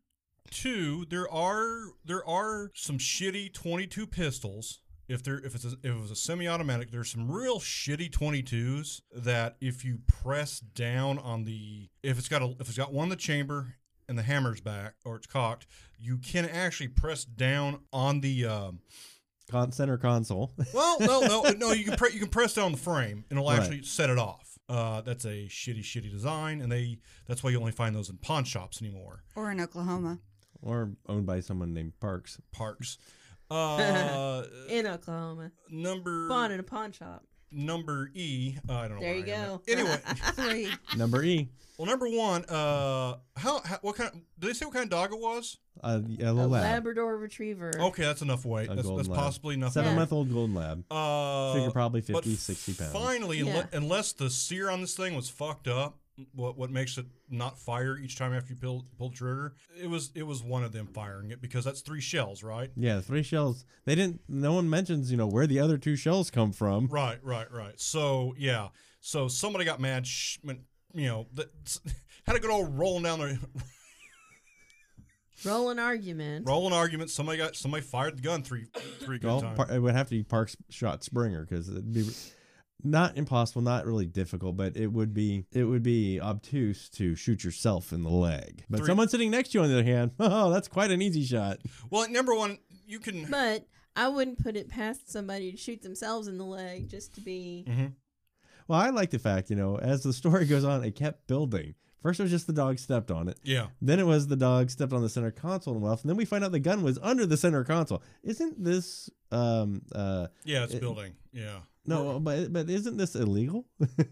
two, there are there are some shitty 22 pistols. If there if it's a, if it was a semi-automatic, there's some real shitty 22s that if you press down on the if it's got a if it's got one in the chamber and the hammer's back or it's cocked, you can actually press down on the um, Con- center console. well, no, no, no. You can pre- you can press down the frame and it'll Right. actually set it off. Uh, that's a shitty, shitty design, and they that's why you only find those in pawn shops anymore. Or in Oklahoma. or owned by someone named Parks. Parks. Uh, In Oklahoma. number Bought in a pawn shop. Number E. Uh, I don't know. There you I go. Anyway, Three. Number E, well, number one. Uh, how, how what kind? Did they say what kind of dog it was? a yellow a lab. Labrador Retriever. Okay, that's enough weight. A That's, that's lab. possibly enough. Seven month old golden lab. Uh, Figure probably but 50, 60 pounds. Finally, unle- Yeah. unless the sear on this thing was fucked up, what what makes it not fire each time after you pull pull the trigger? It was it was one of them firing it because that's three shells, right? Yeah, three shells. They didn't. No one mentions, you know, where the other two shells come from. Right, right, right. So yeah, so somebody got mad. Sh- when, you know, that, had a good old rolling down the Rolling argument. rolling argument. Somebody got somebody fired the gun three three Well, times. Par- it would have to be Parks shot Springer because it'd be not impossible, not really difficult, but it would be it would be obtuse to shoot yourself in the leg. But Three- someone sitting next to you, on the other hand, oh, that's quite an easy shot. well, number one, you can. But I wouldn't put it past somebody to shoot themselves in the leg just to be. Mhm. Well, I like the fact, you know, as the story goes on, it kept building. First, it was just the dog stepped on it. Yeah, Then it was the dog stepped on the center console and left. And then we find out the gun was under the center console. Isn't this um uh yeah, it's It- building. Yeah, no, but but isn't this illegal?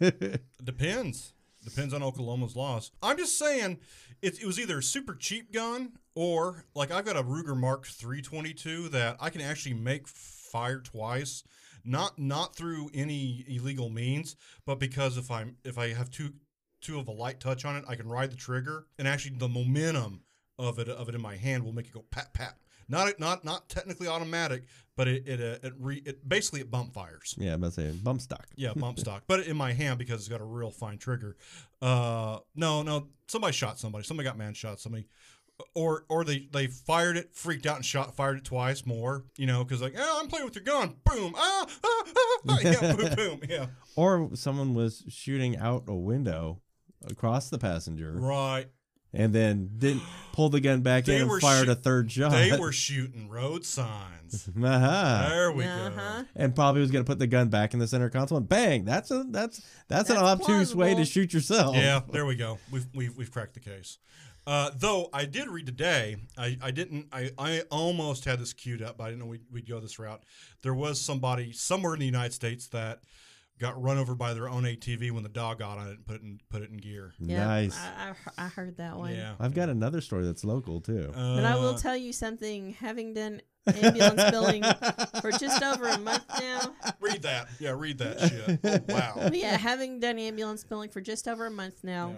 Depends. Depends on Oklahoma's laws. I'm just saying, it, it was either a super cheap gun or like I've got a Ruger Mark 322 that I can actually make fire twice, not not through any illegal means, but because if I'm if I have two two of a light touch on it, I can ride the trigger and actually the momentum of it of it in my hand will make it go pat pat. Not not not technically automatic, but it it uh, it, re, it basically it bump fires. yeah, I'm say bump stock. Yeah, bump stock, but in my hand because it's got a real fine trigger. Uh, no, no, somebody shot somebody. Somebody got man shot. Somebody, or or they they fired it, freaked out and shot, fired it twice more. You know, because like, oh, I'm playing with your gun. Boom. Ah, ah, ah, ah. yeah, boom, boom. Yeah, Or someone was shooting out a window across the passenger right. And then didn't pull the gun back in and fired shoo- a third shot. They were shooting road signs. Aha. There we Uh-huh. go. and probably was going to put the gun back in the center console and bang that's a that's that's, an That's obtuse way to shoot yourself Yeah, there we go. We've we've, we've cracked the case. Uh, though I did read today, I, I didn't. I, I almost had this queued up, but I didn't know we'd, we'd go this route. There was somebody somewhere in the United States that got run over by their own ATV when the dog got on it and put it in, put it in gear. Yeah, nice I, I, I heard that one. Yeah, i've got another story that's local too But I will Uh, tell you something. Having done ambulance billing for just over a month now. read that. Yeah, read that shit. Oh, wow. Yeah, having done ambulance billing for just over a month now.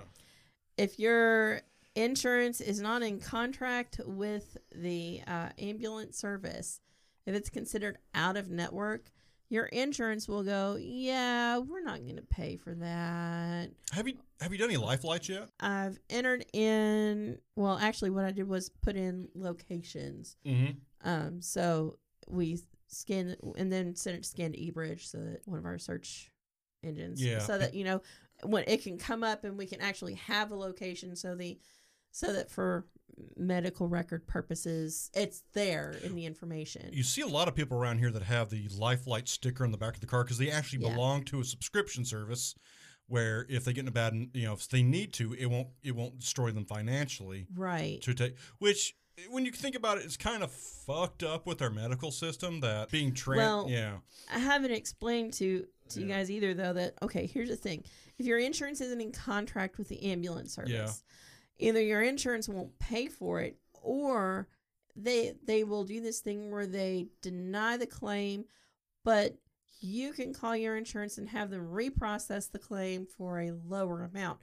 Yeah. If your insurance is not in contract with the uh, ambulance service, if it's considered out of network, your insurance will go, yeah, we're not going to pay for that. Have you have you done any life lights yet? I've entered in, well, actually, what I did was put in locations. Mm-hmm. Um, so we scanned and then sent it to scanned to eBridge so that one of our search engines, Yeah. so that you know when it can come up and we can actually have a location. So the so that for medical record purposes, it's there in the information. You see a lot of people around here that have the life light sticker on the back of the car because they actually Yeah. belong to a subscription service where if they get in a bad, you know, if they need to, it won't it won't destroy them financially Right. to take. Which, when you think about it, it's kind of fucked up with our medical system that being trained. Well, yeah, I haven't explained to to you guys either though that okay, here's the thing. If your insurance isn't in contract with the ambulance service, either your insurance won't pay for it or they they will do this thing where they deny the claim, but you can call your insurance and have them reprocess the claim for a lower amount.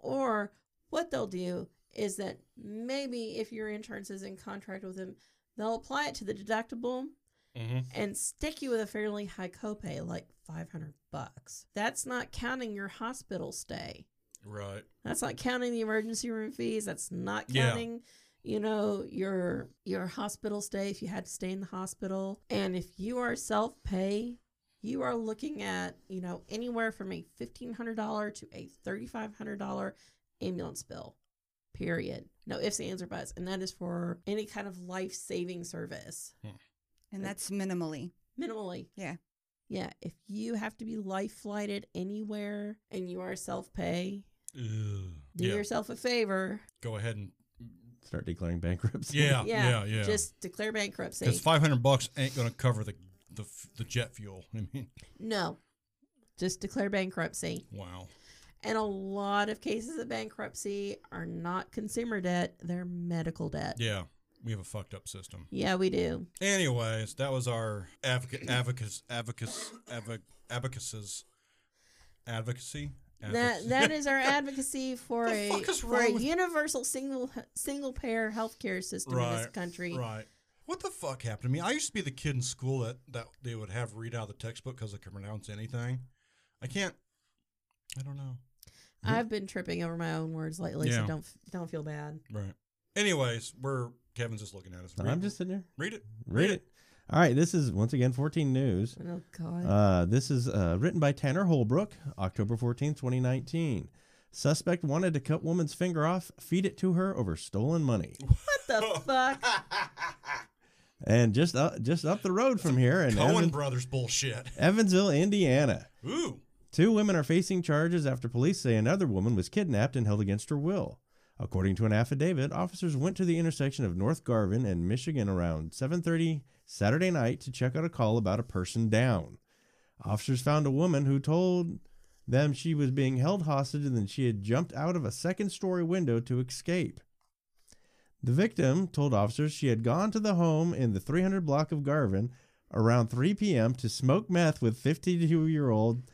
Or what they'll do is that maybe if your insurance is in contract with them, they'll apply it to the deductible hmm and stick you with a fairly high copay, like 500 bucks. That's not counting your hospital stay. Right. That's not counting the emergency room fees. That's not Yeah. counting, you know, your your hospital stay if you had to stay in the hospital. And if you are self-pay, you are looking at, you know, anywhere from a $1500 to a $3500 ambulance bill. Period. No ifs, ands, or buts. And that is for any kind of life-saving service. Hmm. And that's minimally. Minimally. Yeah. Yeah. If you have to be life flighted anywhere and you are self pay, Ugh. do yeah. yourself a favor. Go ahead and Start declaring bankruptcy. yeah, Yeah. yeah, yeah. Just declare bankruptcy. because five hundred bucks ain't going to cover the, the the jet fuel. I mean, no. Just declare bankruptcy. wow. And a lot of cases of bankruptcy are not consumer debt, they're medical debt. Yeah, we have a fucked up system. Yeah, we do. Anyways, that was our advocate, advocacy, advocacy, advocacies, advocacy. That that is our advocacy for a fuck for a universal single single payer healthcare system in this country. Right. What the fuck happened to me? I used to be the kid in school that, that they would have read out of the textbook because I could pronounce anything. I can't. I don't know. I've been tripping over my own words lately, Yeah. so don't don't feel bad. Right. Anyways, we're Kevin's just looking at us. I'm just sitting there. read it. Read it. All right, this is once again 14 News. Oh God. Uh, this is uh, written by Tanner Holbrook, October 14th, 2019. Suspect wanted to cut woman's finger off, feed it to her over stolen money. what the fuck? And just up, just up the road from here in Coen Evan- Brothers bullshit. Evansville, Indiana. Ooh. Two women are facing charges after police say another woman was kidnapped and held against her will. According to an affidavit, officers went to the intersection of North Garvin and Michigan around 7:30 Saturday night to check out a call about a person down. Officers found a woman who told them she was being held hostage and that she had jumped out of a second-story window to escape. The victim told officers she had gone to the home in the 300 block of Garvin around 3 p.m. to smoke meth with 52-year-old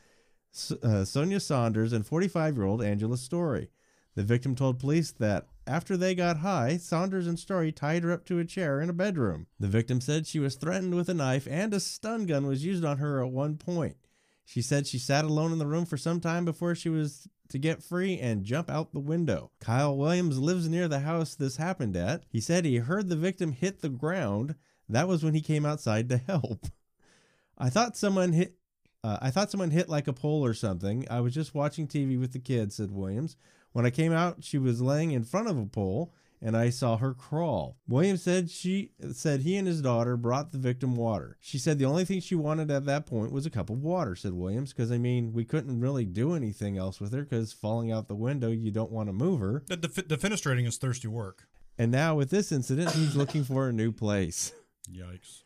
uh, Sonia Saunders and 45 year old Angela Story. The victim told police that after they got high, Saunders and Story tied her up to a chair in a bedroom. The victim said she was threatened with a knife and a stun gun was used on her at one point. She said she sat alone in the room for some time before she was to get free and jump out the window. Kyle Williams lives near the house this happened at. He said he heard the victim hit the ground. That was when he came outside to help. I thought someone hit uh, I thought someone hit like a pole or something. I was just watching TV with the kids, said Williams. When I came out, she was laying in front of a pole and I saw her crawl. Williams said she said he and his daughter brought the victim water. She said the only thing she wanted at that point was a cup of water, said Williams, because I mean, we couldn't really do anything else with her because falling out the window, you don't want to move her. The def- defenestrating is thirsty work. And now with this incident, he's looking for a new place. Yikes.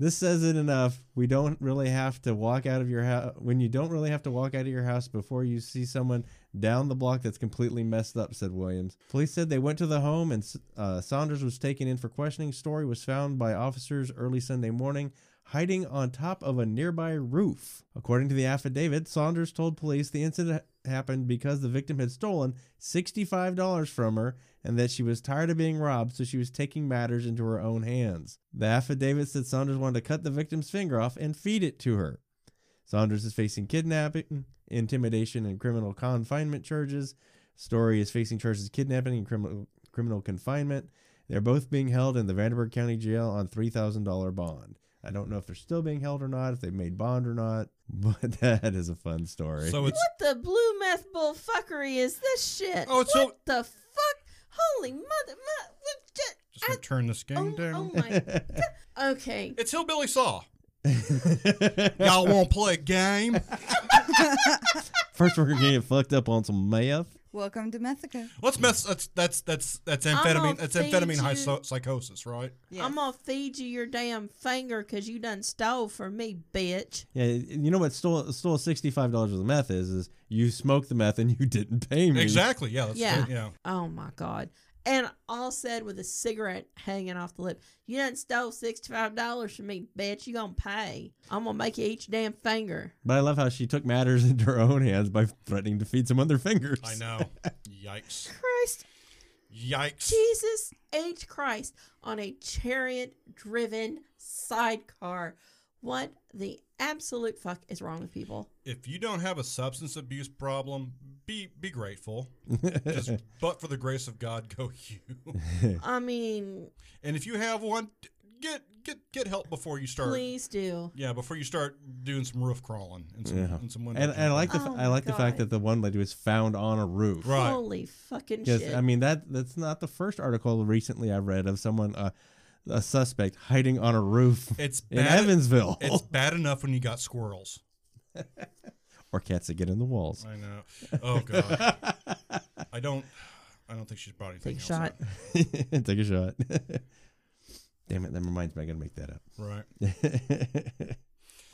This says it enough. We don't really have to walk out of your house when you don't really have to walk out of your house before you see someone down the block that's completely messed up, said Williams. Police said they went to the home and uh, Saunders was taken in for questioning. Story was found by officers early Sunday morning hiding on top of a nearby roof. According to the affidavit, Saunders told police the incident happened because the victim had stolen $65 from her and that she was tired of being robbed, so she was taking matters into her own hands. The affidavit said Saunders wanted to cut the victim's finger off and feed it to her. Saunders is facing kidnapping, intimidation, and criminal confinement charges. Story is facing charges of kidnapping and criminal criminal confinement. They're both being held in the Vanderburgh County Jail on $3,000 bond. I don't know if they're still being held or not, if they've made bond or not, but that is a fun story. So it's What the blue meth bull fuckery is this shit? Oh, it's what so- the fuck? Holy mother! mo- what j- just gonna turn this game oh, down. oh my god. Okay. It's Hillbilly Saw. Y'all want to play a game? First, we're gonna get fucked up on some meth. Welcome to Methica. Let's mess. That's that's that's that's amphetamine. That's amphetamine you- hyso- psychosis, right? I'm gonna feed you your damn finger because you done stole from me, bitch. Yeah, you know what stole stole sixty five dollars worth of meth is? Is you smoked the meth and you didn't pay me. Exactly. Yeah. That's Yeah. yeah. Oh my god. And all said with a cigarette hanging off the lip. You done stole sixty five dollars from me, bitch. You gonna pay. I'm gonna make you each damn finger. But I love how she took matters into her own hands by threatening to feed someone their fingers. I know. Yikes. Christ Yikes. Jesus H. Christ on a chariot driven sidecar. What the absolute fuck is wrong with people? If you don't have a substance abuse problem, be be grateful. Just but for the grace of God, go you. I mean, And if you have one, get get get help before you start. please do. Yeah, before you start doing some roof crawling and some, Yeah. and some window. And, and I like the Oh f I like my the fact that the one lady was found on a roof. Right. Holy fucking shit. I mean that that's not the first article recently I've read of someone uh, a suspect hiding on a roof It's in bad. Evansville, It's bad enough when you got squirrels. or cats that get in the walls. I know. Oh god. I don't. I don't think she's brought anything Take a shot. up. Take a shot. Damn it! That reminds me. I gotta make that up. Right.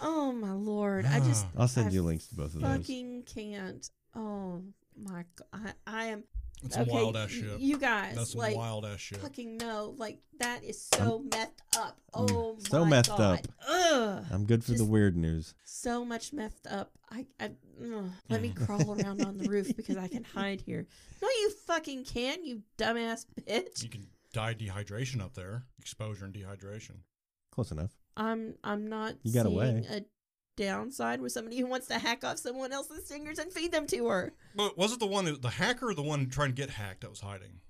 Oh my lord. I just I'll send I you links to both of those. fucking can't. Oh my god. I, I am That's some okay. wild ass shit. You guys That's some like wild ass shit. fucking no, Like that is so messed up. Mm, oh so my methed god. up. Ugh. I'm good for the weird news. So much messed up. I, I ugh. let me crawl around on the roof because I can hide here. No, you fucking can, you dumbass bitch. You can die dehydration up there. Exposure and dehydration. Close enough. I'm I'm not You got seeing away. a downside with somebody who wants to hack off someone else's fingers and feed them to her. But was it the one that the hacker or the one trying to get hacked that was hiding?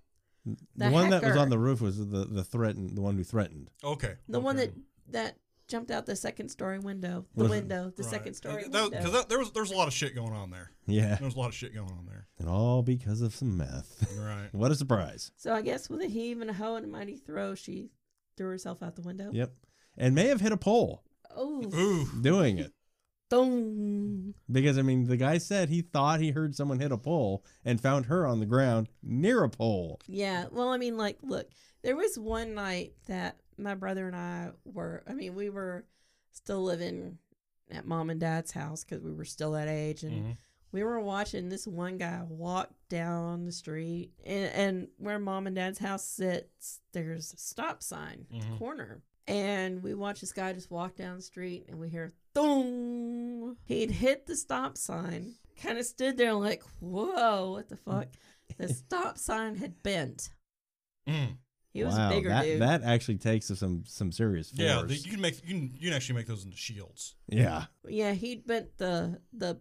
The, The one that was on the roof was the the threatened, the one who threatened. Okay. The one that that jumped out the second story window. The Was- window, the Right. second story That- window. Because there was there's a lot of shit going on there. Yeah, There was a lot of shit going on there. and all because of some meth. Right. what a surprise! so I guess with a heave and a hoe and a mighty throw, she threw herself out the window. Yep, and may have hit a pole Oh, Ooh. doing it. Boom. Because I mean, the guy said he thought he heard someone hit a pole and found her on the ground near a pole. Yeah. Well, I mean, like, look, there was one night that my brother and I were, I mean, we were still living at mom and dad's house because we were still that age. And Mhm. we were watching this one guy walk down the street. And, and where mom and dad's house sits, there's a stop sign at Mhm. the corner. And we watch this guy just walk down the street and we hear thong. He'd hit the stop sign, kind of stood there like, whoa, what the fuck? The stop sign had bent. Mm. He was wow, a bigger that dude. that actually takes some some serious force. Yeah, you can make you can you can actually make those into shields. yeah. yeah, he'd bent the the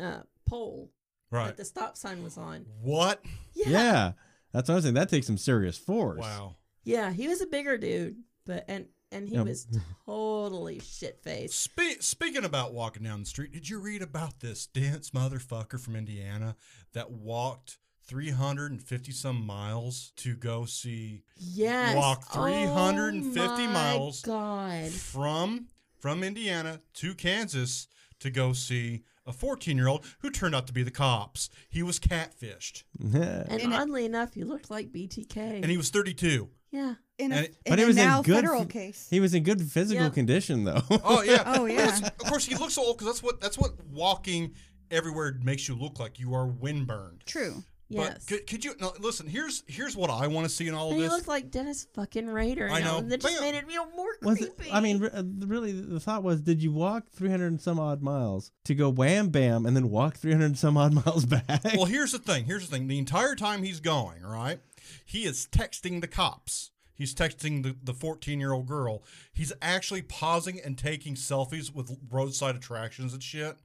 uh, pole Right. that the stop sign was on. What? Yeah. yeah, That's what I'm saying. That takes some serious force. Wow. Yeah, he was a bigger dude, but and and he Yeah. was totally shit faced. Spe- speaking about walking down the street, did you read about this dense motherfucker from Indiana that walked 350 some miles to go see Yes. Walk 350 oh my miles God. from from Indiana to Kansas to go see a 14 year old who turned out to be the cops. He was catfished And And it- oddly enough, he looked like BTK. and he was 32. yeah. In a, And- in But a he was in good federal case. he was in good physical Yep. condition though. Oh yeah. Oh, yeah. Of course, he looks so old because that's what that's what walking everywhere makes you look like. You are windburned. True. Yes. But could, could you no, listen? Here's here's what I want to see in all But of he this. looked like Dennis fucking Rader. I know. And that just made it feel more Was creepy. it, I mean, re- uh, really, the thought was, did you walk 300 and some odd miles to go wham bam and then walk 300 and some odd miles back? well, here's the thing. Here's the thing. The entire time he's going, right, he is texting the cops. He's texting the, the 14 year old girl. He's actually pausing and taking selfies with roadside attractions and shit.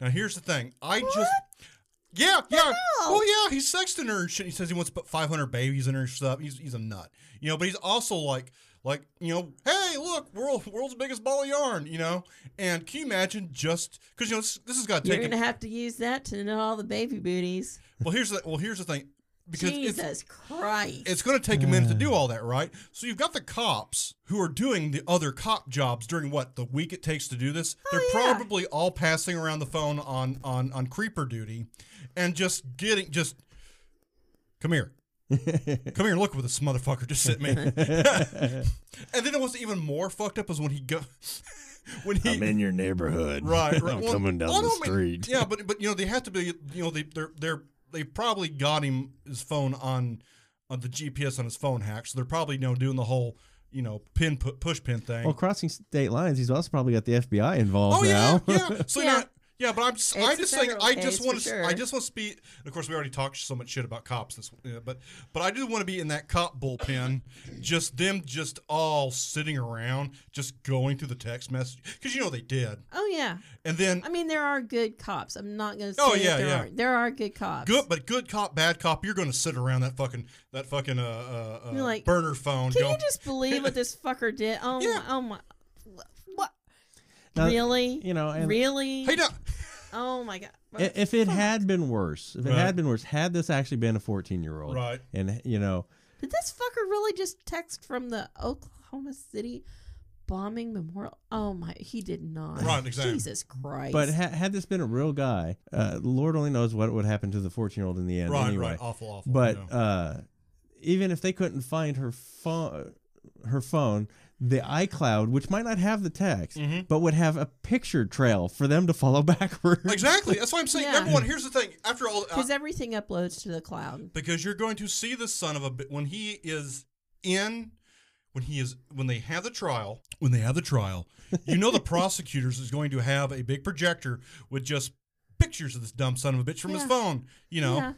Now, here's the thing. I just. Yeah, yeah. hell? Well, yeah, he's sexting her and shit. He says he wants to put 500 babies in her stuff. He's, he's a nut. You know, but he's also like, like, you know, hey, look, world, world's biggest ball of yarn, you know? And can you imagine just, because, you know, this, this has got to You're going to have to use that to know all the baby booties. Well, here's the well, here's the thing. Because it's Jesus Christ. it's going to take a minute to do mm. all that, right? So you've got the cops who are doing the other cop jobs during what the week it takes to do this. Oh, they're Oh, yeah. probably all passing around the phone on on on creeper duty, and just getting just come here. Come here and look what this motherfucker just sent me. and then it was even more fucked up is when he go when he I'm in your neighborhood. right, right. I'm Well, coming down well, the I don't mean- street. yeah, but but you know they have to be. You know they they're they're they probably got him his phone on on the GPS on his phone hack, so they're probably you know doing the whole you know pin pu- push pin thing. Well, crossing state lines, he's also probably got the FBI involved oh yeah, now. yeah. So Yeah. Yeah. But I'm just, It's I just saying I just want to sure. I just want to speak. Of course, we already talked so much shit about cops this, uh, but but I do want to be in that cop bullpen, just them just all sitting around, just going through the text message because you know they did, oh yeah. and then I mean, there are good cops. I'm not gonna say Oh, yeah, there yeah. aren't. There are good cops. Good, but good cop, bad cop. You're going to sit around that fucking that fucking uh, uh, uh like, burner phone. Can going, you just believe what this fucker did? Oh Yeah. my, oh my? Now, really? you know, and- really? hey, now, oh my god. I- if it had been worse, if it Right. had been worse, had this actually been a 14 year old, Right. and you know, Did this fucker really just text from the Oklahoma City bombing memorial? Oh my, he did not. Right, exactly. Jesus Christ. but ha- had this been a real guy, uh, Lord only knows what would happen to the 14 year old in the end. right, anyway. right, awful, awful. But yeah. uh, even if they couldn't find her phone, her phone, the iCloud, which might not have the text, Mm-hmm. but would have a picture trail for them to follow backwards. exactly. That's why I'm saying. Yeah. Number one, here's the thing. After all, uh, because everything uploads to the cloud. because you're going to see the son of a bit when he is in when he is when they have the trial when they have the trial you know the prosecutors is going to have a big projector with just pictures of this dumb son of a bitch from his phone you know Yeah.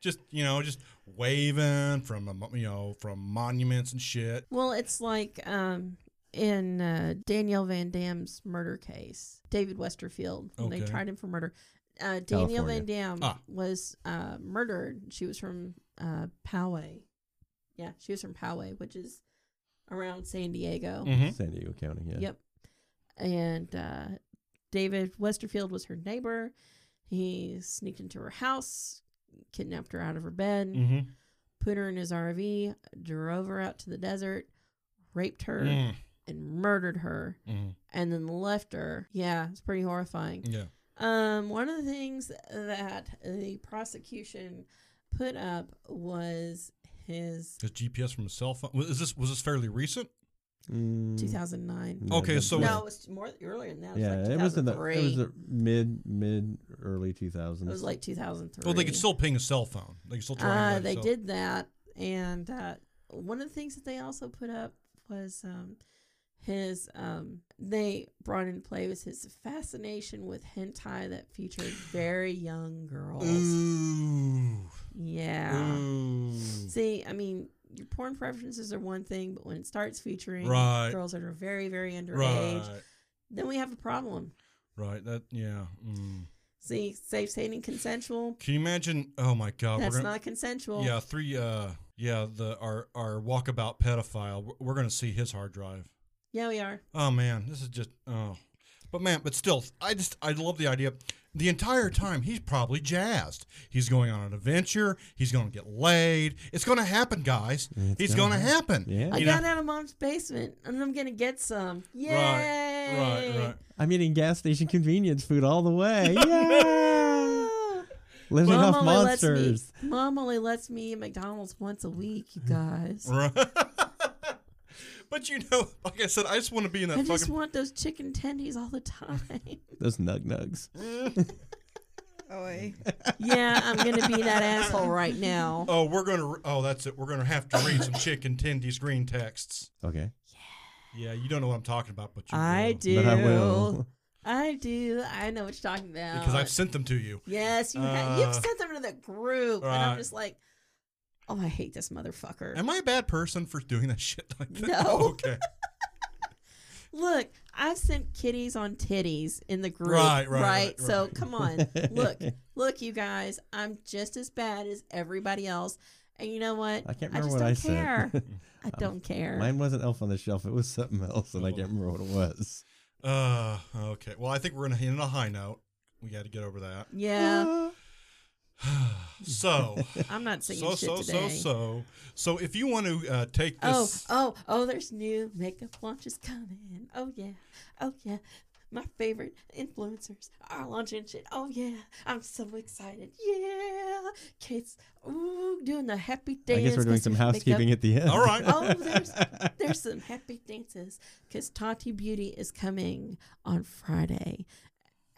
just you know just waving from a you know from monuments and shit Well, it's like um, in uh, Danielle Van Dam's murder case, David Westerfield, when they tried him for murder. Uh, Danielle Van Dam Ah. was uh, murdered. She was from uh, Poway. Yeah, she was from Poway, which is around San Diego. Mhm. San Diego County, yeah. Yep. And uh, David Westerfield was her neighbor. He sneaked into her house, kidnapped her out of her bed, Mhm. put her in his RV, drove her out to the desert, raped her, Mm. and murdered her, Mhm. and then left her. Yeah, it's pretty horrifying. yeah Um, one of the things that the prosecution put up was his his gps from his cell phone was is this was this fairly recent Mm, 2009. no, Okay, so- no, it was more earlier than that. It was yeah, like it was in the it was the mid mid early 2000s. It was like 2003. well they could still ping a cell phone they could still try Uh, they did that, and uh, one of the things that they also put up was um, his. Um, they brought into play was his fascination with hentai that featured very young girls. ooh Yeah. ooh See, I mean, your porn preferences are one thing, but when it starts featuring Right. girls that are very, very underage, right then we have a problem. right that yeah mm. See, safe, sane, and consensual. Can you imagine? Oh my God, That's gonna, not consensual. yeah, three. Uh, yeah, the our our walkabout pedophile. We're, we're gonna see his hard drive. Yeah, we are. Oh man, this is just oh. But man, but still, I just I love the idea. The entire time he's probably jazzed. He's going on an adventure. He's going to get laid. It's going to happen, guys. It's It's gonna going happen. Yeah. I You got know? out of mom's basement and I'm gonna get some. Yay! Right, right. I'm eating gas station convenience food all the way. Yeah. Living Mom off only lets me. monsters. Mom only lets me eat McDonald's once a week, you guys. Right. but you know, like I said, I just want to be in that I just want those chicken tendies all the time. Those nug nugs. Oi. yeah, I'm gonna be that asshole right now. Oh, we're gonna. Oh, that's it. We're gonna have to read some chicken tendies green texts. Okay. Yeah, Yeah, you don't know what I'm talking about, but you I will. do. But I will. I do. I know what you're talking about. because I've sent them to you. yes, you have. You've Uh, sent them to the group, and I'm just like, oh, I hate this motherfucker. Am I a bad person for doing that shit like that? No. Oh, okay. Look, I've sent kitties on titties in the group. Right, right, right, So right. come on. Look, look, you guys. I'm just as bad as everybody else. And you know what? I can't I remember just what don't I care. said. I don't care. Mine wasn't Elf on the Shelf. It was something else, and I can't remember what it was. Uh, okay. Well, I think we're gonna end a high note. We got to get over that. yeah. So, I'm not singing so, shit so, so, today. so. So, if you want to uh, take Oh, this. oh, oh, oh there's new makeup launches coming. Oh, yeah. Oh, yeah. My favorite influencers are launching shit. Oh, yeah. I'm so excited. Yeah. Kate's ooh, doing the happy dance. I guess we're doing some housekeeping makeup. at the end. All right. Oh, there's there's some happy dances because Tati Beauty is coming on Friday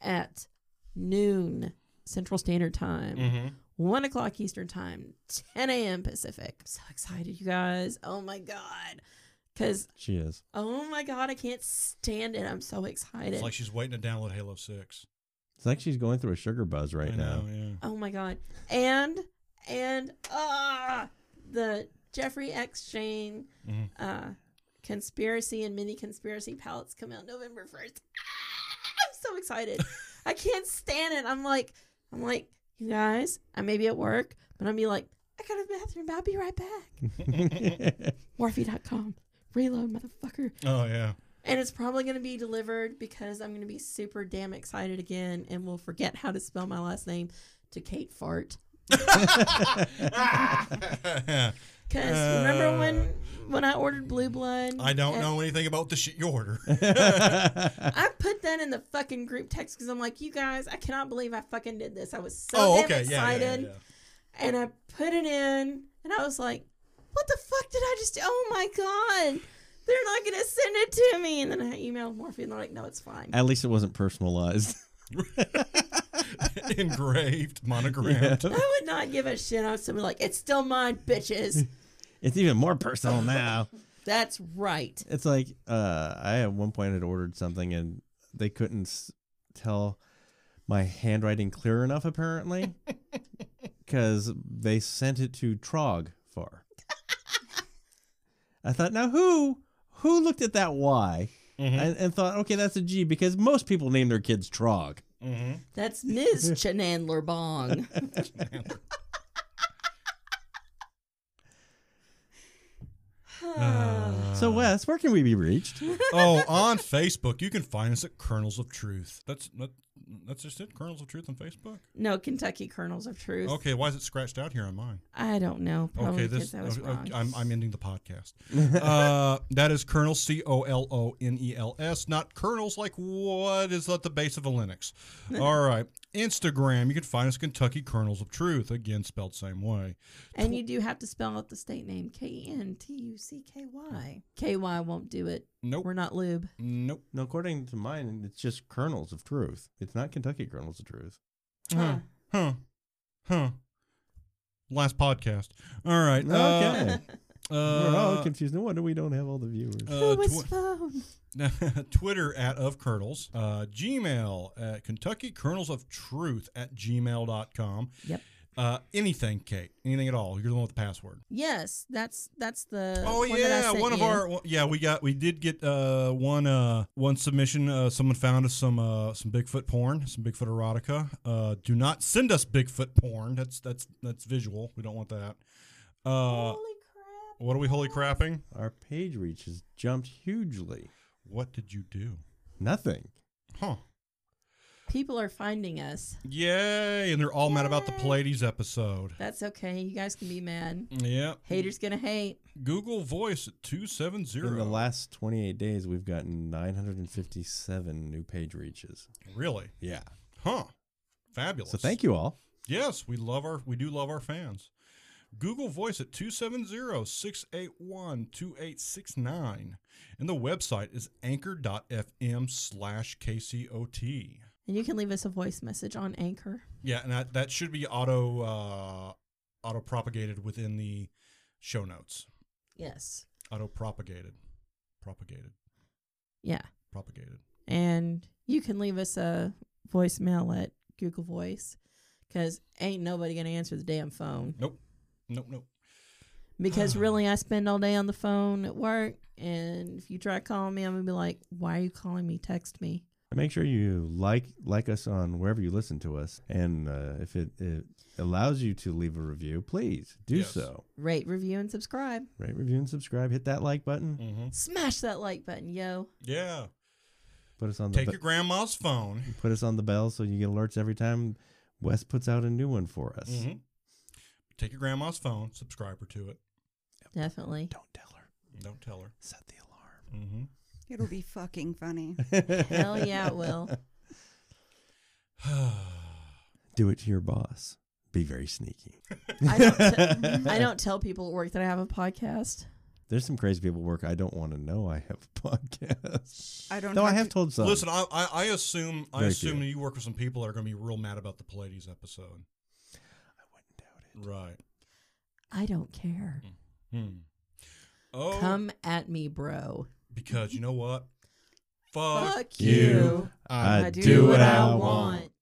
at noon Central Standard Time, Mm-hmm. one o'clock Eastern Time, 10 a.m. Pacific. I'm so excited, you guys! Oh my god, because She is. oh my god, I can't stand it. I'm so excited. It's like she's waiting to download Halo 6. It's like she's going through a sugar buzz right I now. know, yeah. oh my god, and and ah, the Jeffree X Shane Mhm. uh, conspiracy and mini conspiracy palettes come out November first. I'm so excited. I can't stand it. I'm like, I'm like, you guys, I may be at work, but I'm be like, I got a bathroom. I'll be right back. Morphe.com. Reload, motherfucker. Oh, yeah. And it's probably going to be delivered because I'm going to be super damn excited again and will forget how to spell my last name to Kate Fart. Because remember uh, when when I ordered Blue Blood? I don't and- know anything about the shit you order. I put that in the fucking group text because I'm like, you guys, I cannot believe I fucking did this. I was so oh, damn okay. Yeah, yeah, excited. yeah, yeah. And I put it in and I was like, what the fuck did I just do? Oh my God. They're not going to send it to me. And then I emailed Morphe and they're like, no, it's fine. At least it wasn't personalized. Engraved, monogrammed. I would not give a shit. I was somebody like, it's still mine, bitches. It's even more personal now. That's right. It's like uh, I at one point had ordered something and they couldn't s- tell my handwriting clear enough apparently because they sent it to Trog for. I thought, now who who looked at that Y and, and thought, okay, that's a G because most people name their kids Trog. Mm-hmm. That's Ms. Chanandler Bong. So Wes, where can we be reached? oh, on Facebook, you can find us at Colonels of Truth. That's that, that's just it. Colonels of Truth on Facebook. no, Kentucky Colonels of Truth. Okay, why is it scratched out here on mine? I don't know. Probably Okay, this I was okay, wrong. I'm I'm ending the podcast. uh, that is colonel C O L O N E L S, not kernels like what is at the base of a Linux. All right, Instagram, you can find us Kentucky Colonels of Truth again spelled same way. And you do have to spell out the state name K E N T U C K Y. K Y won't do it. Nope, We're not lube. nope. no, according to mine, it's just colonels of truth. It's not Kentucky colonels of truth. Huh, huh, huh. Last podcast. All right. Okay. Uh, We're all uh, confused. No wonder we don't have all the viewers. uh, Who was tw- phone? Twitter at of colonels, uh, Gmail at Kentucky Colonels of Truth at gmail.com. Yep. Uh, anything, Kate. Anything at all. You're the one with the password. Yes, that's that's the. Oh one that I yeah, sent one of you. our one- yeah we got we did get uh one uh one submission. Uh, someone found us some uh some Bigfoot porn, some Bigfoot erotica. Uh, do not send us Bigfoot porn. That's that's that's visual. We don't want that. Uh, Holy crap! what are we holy crapping? Our page reach has jumped hugely. What did you do? Nothing. Huh. People are finding us. Yay! And they're all mad about the Yay. Pallades episode. That's okay. You guys can be mad. Yep. Haters gonna hate. Google Voice at 270. In the last 28 days, we've gotten 957 new page reaches. Really? Yeah. Huh. Fabulous. So thank you all. Yes, we love our we do love our fans. Google Voice at 270-681-2869. And the website is anchor.fm slash KCOT. And you can leave us a voice message on Anchor. Yeah, and that, that should be auto uh, auto propagated within the show notes. Yes. Auto propagated. Propagated. Yeah. Propagated. And you can leave us a voicemail at Google Voice because ain't nobody gonna answer the damn phone. Nope. Nope, nope. Because really, I spend all day on the phone at work, and if you try calling me, I'm gonna be like, "Why are you calling me? Text me." Make sure you like like us on wherever you listen to us, and uh, if it, it allows you to leave a review, please do Yes. so. Rate, review, and subscribe. Rate, review, and subscribe. Hit that like button. Mm-hmm. Smash that like button, yo. Yeah. Put us on the Take be- your grandma's phone. put us on the bell so you get alerts every time Wes puts out a new one for us. hmm Take your grandma's phone, subscribe her to it. Definitely. Don't tell her. Don't tell her. Set the alarm. hmm It'll be fucking funny. Hell yeah, it will. Do it to your boss. Be very sneaky. I don't, t- I don't tell people at work that I have a podcast. There's some crazy people at work. I don't want to know I have a podcast. I don't. Though I have have to- told some. Listen, I, I, I assume I Very assume few. you work with some people that are going to be real mad about the Pallades episode. I wouldn't doubt it. Right. I don't care. Hmm. Oh, Come at me, bro. Because you know what? Fuck, Fuck you. you. I I do do what what I I want. want.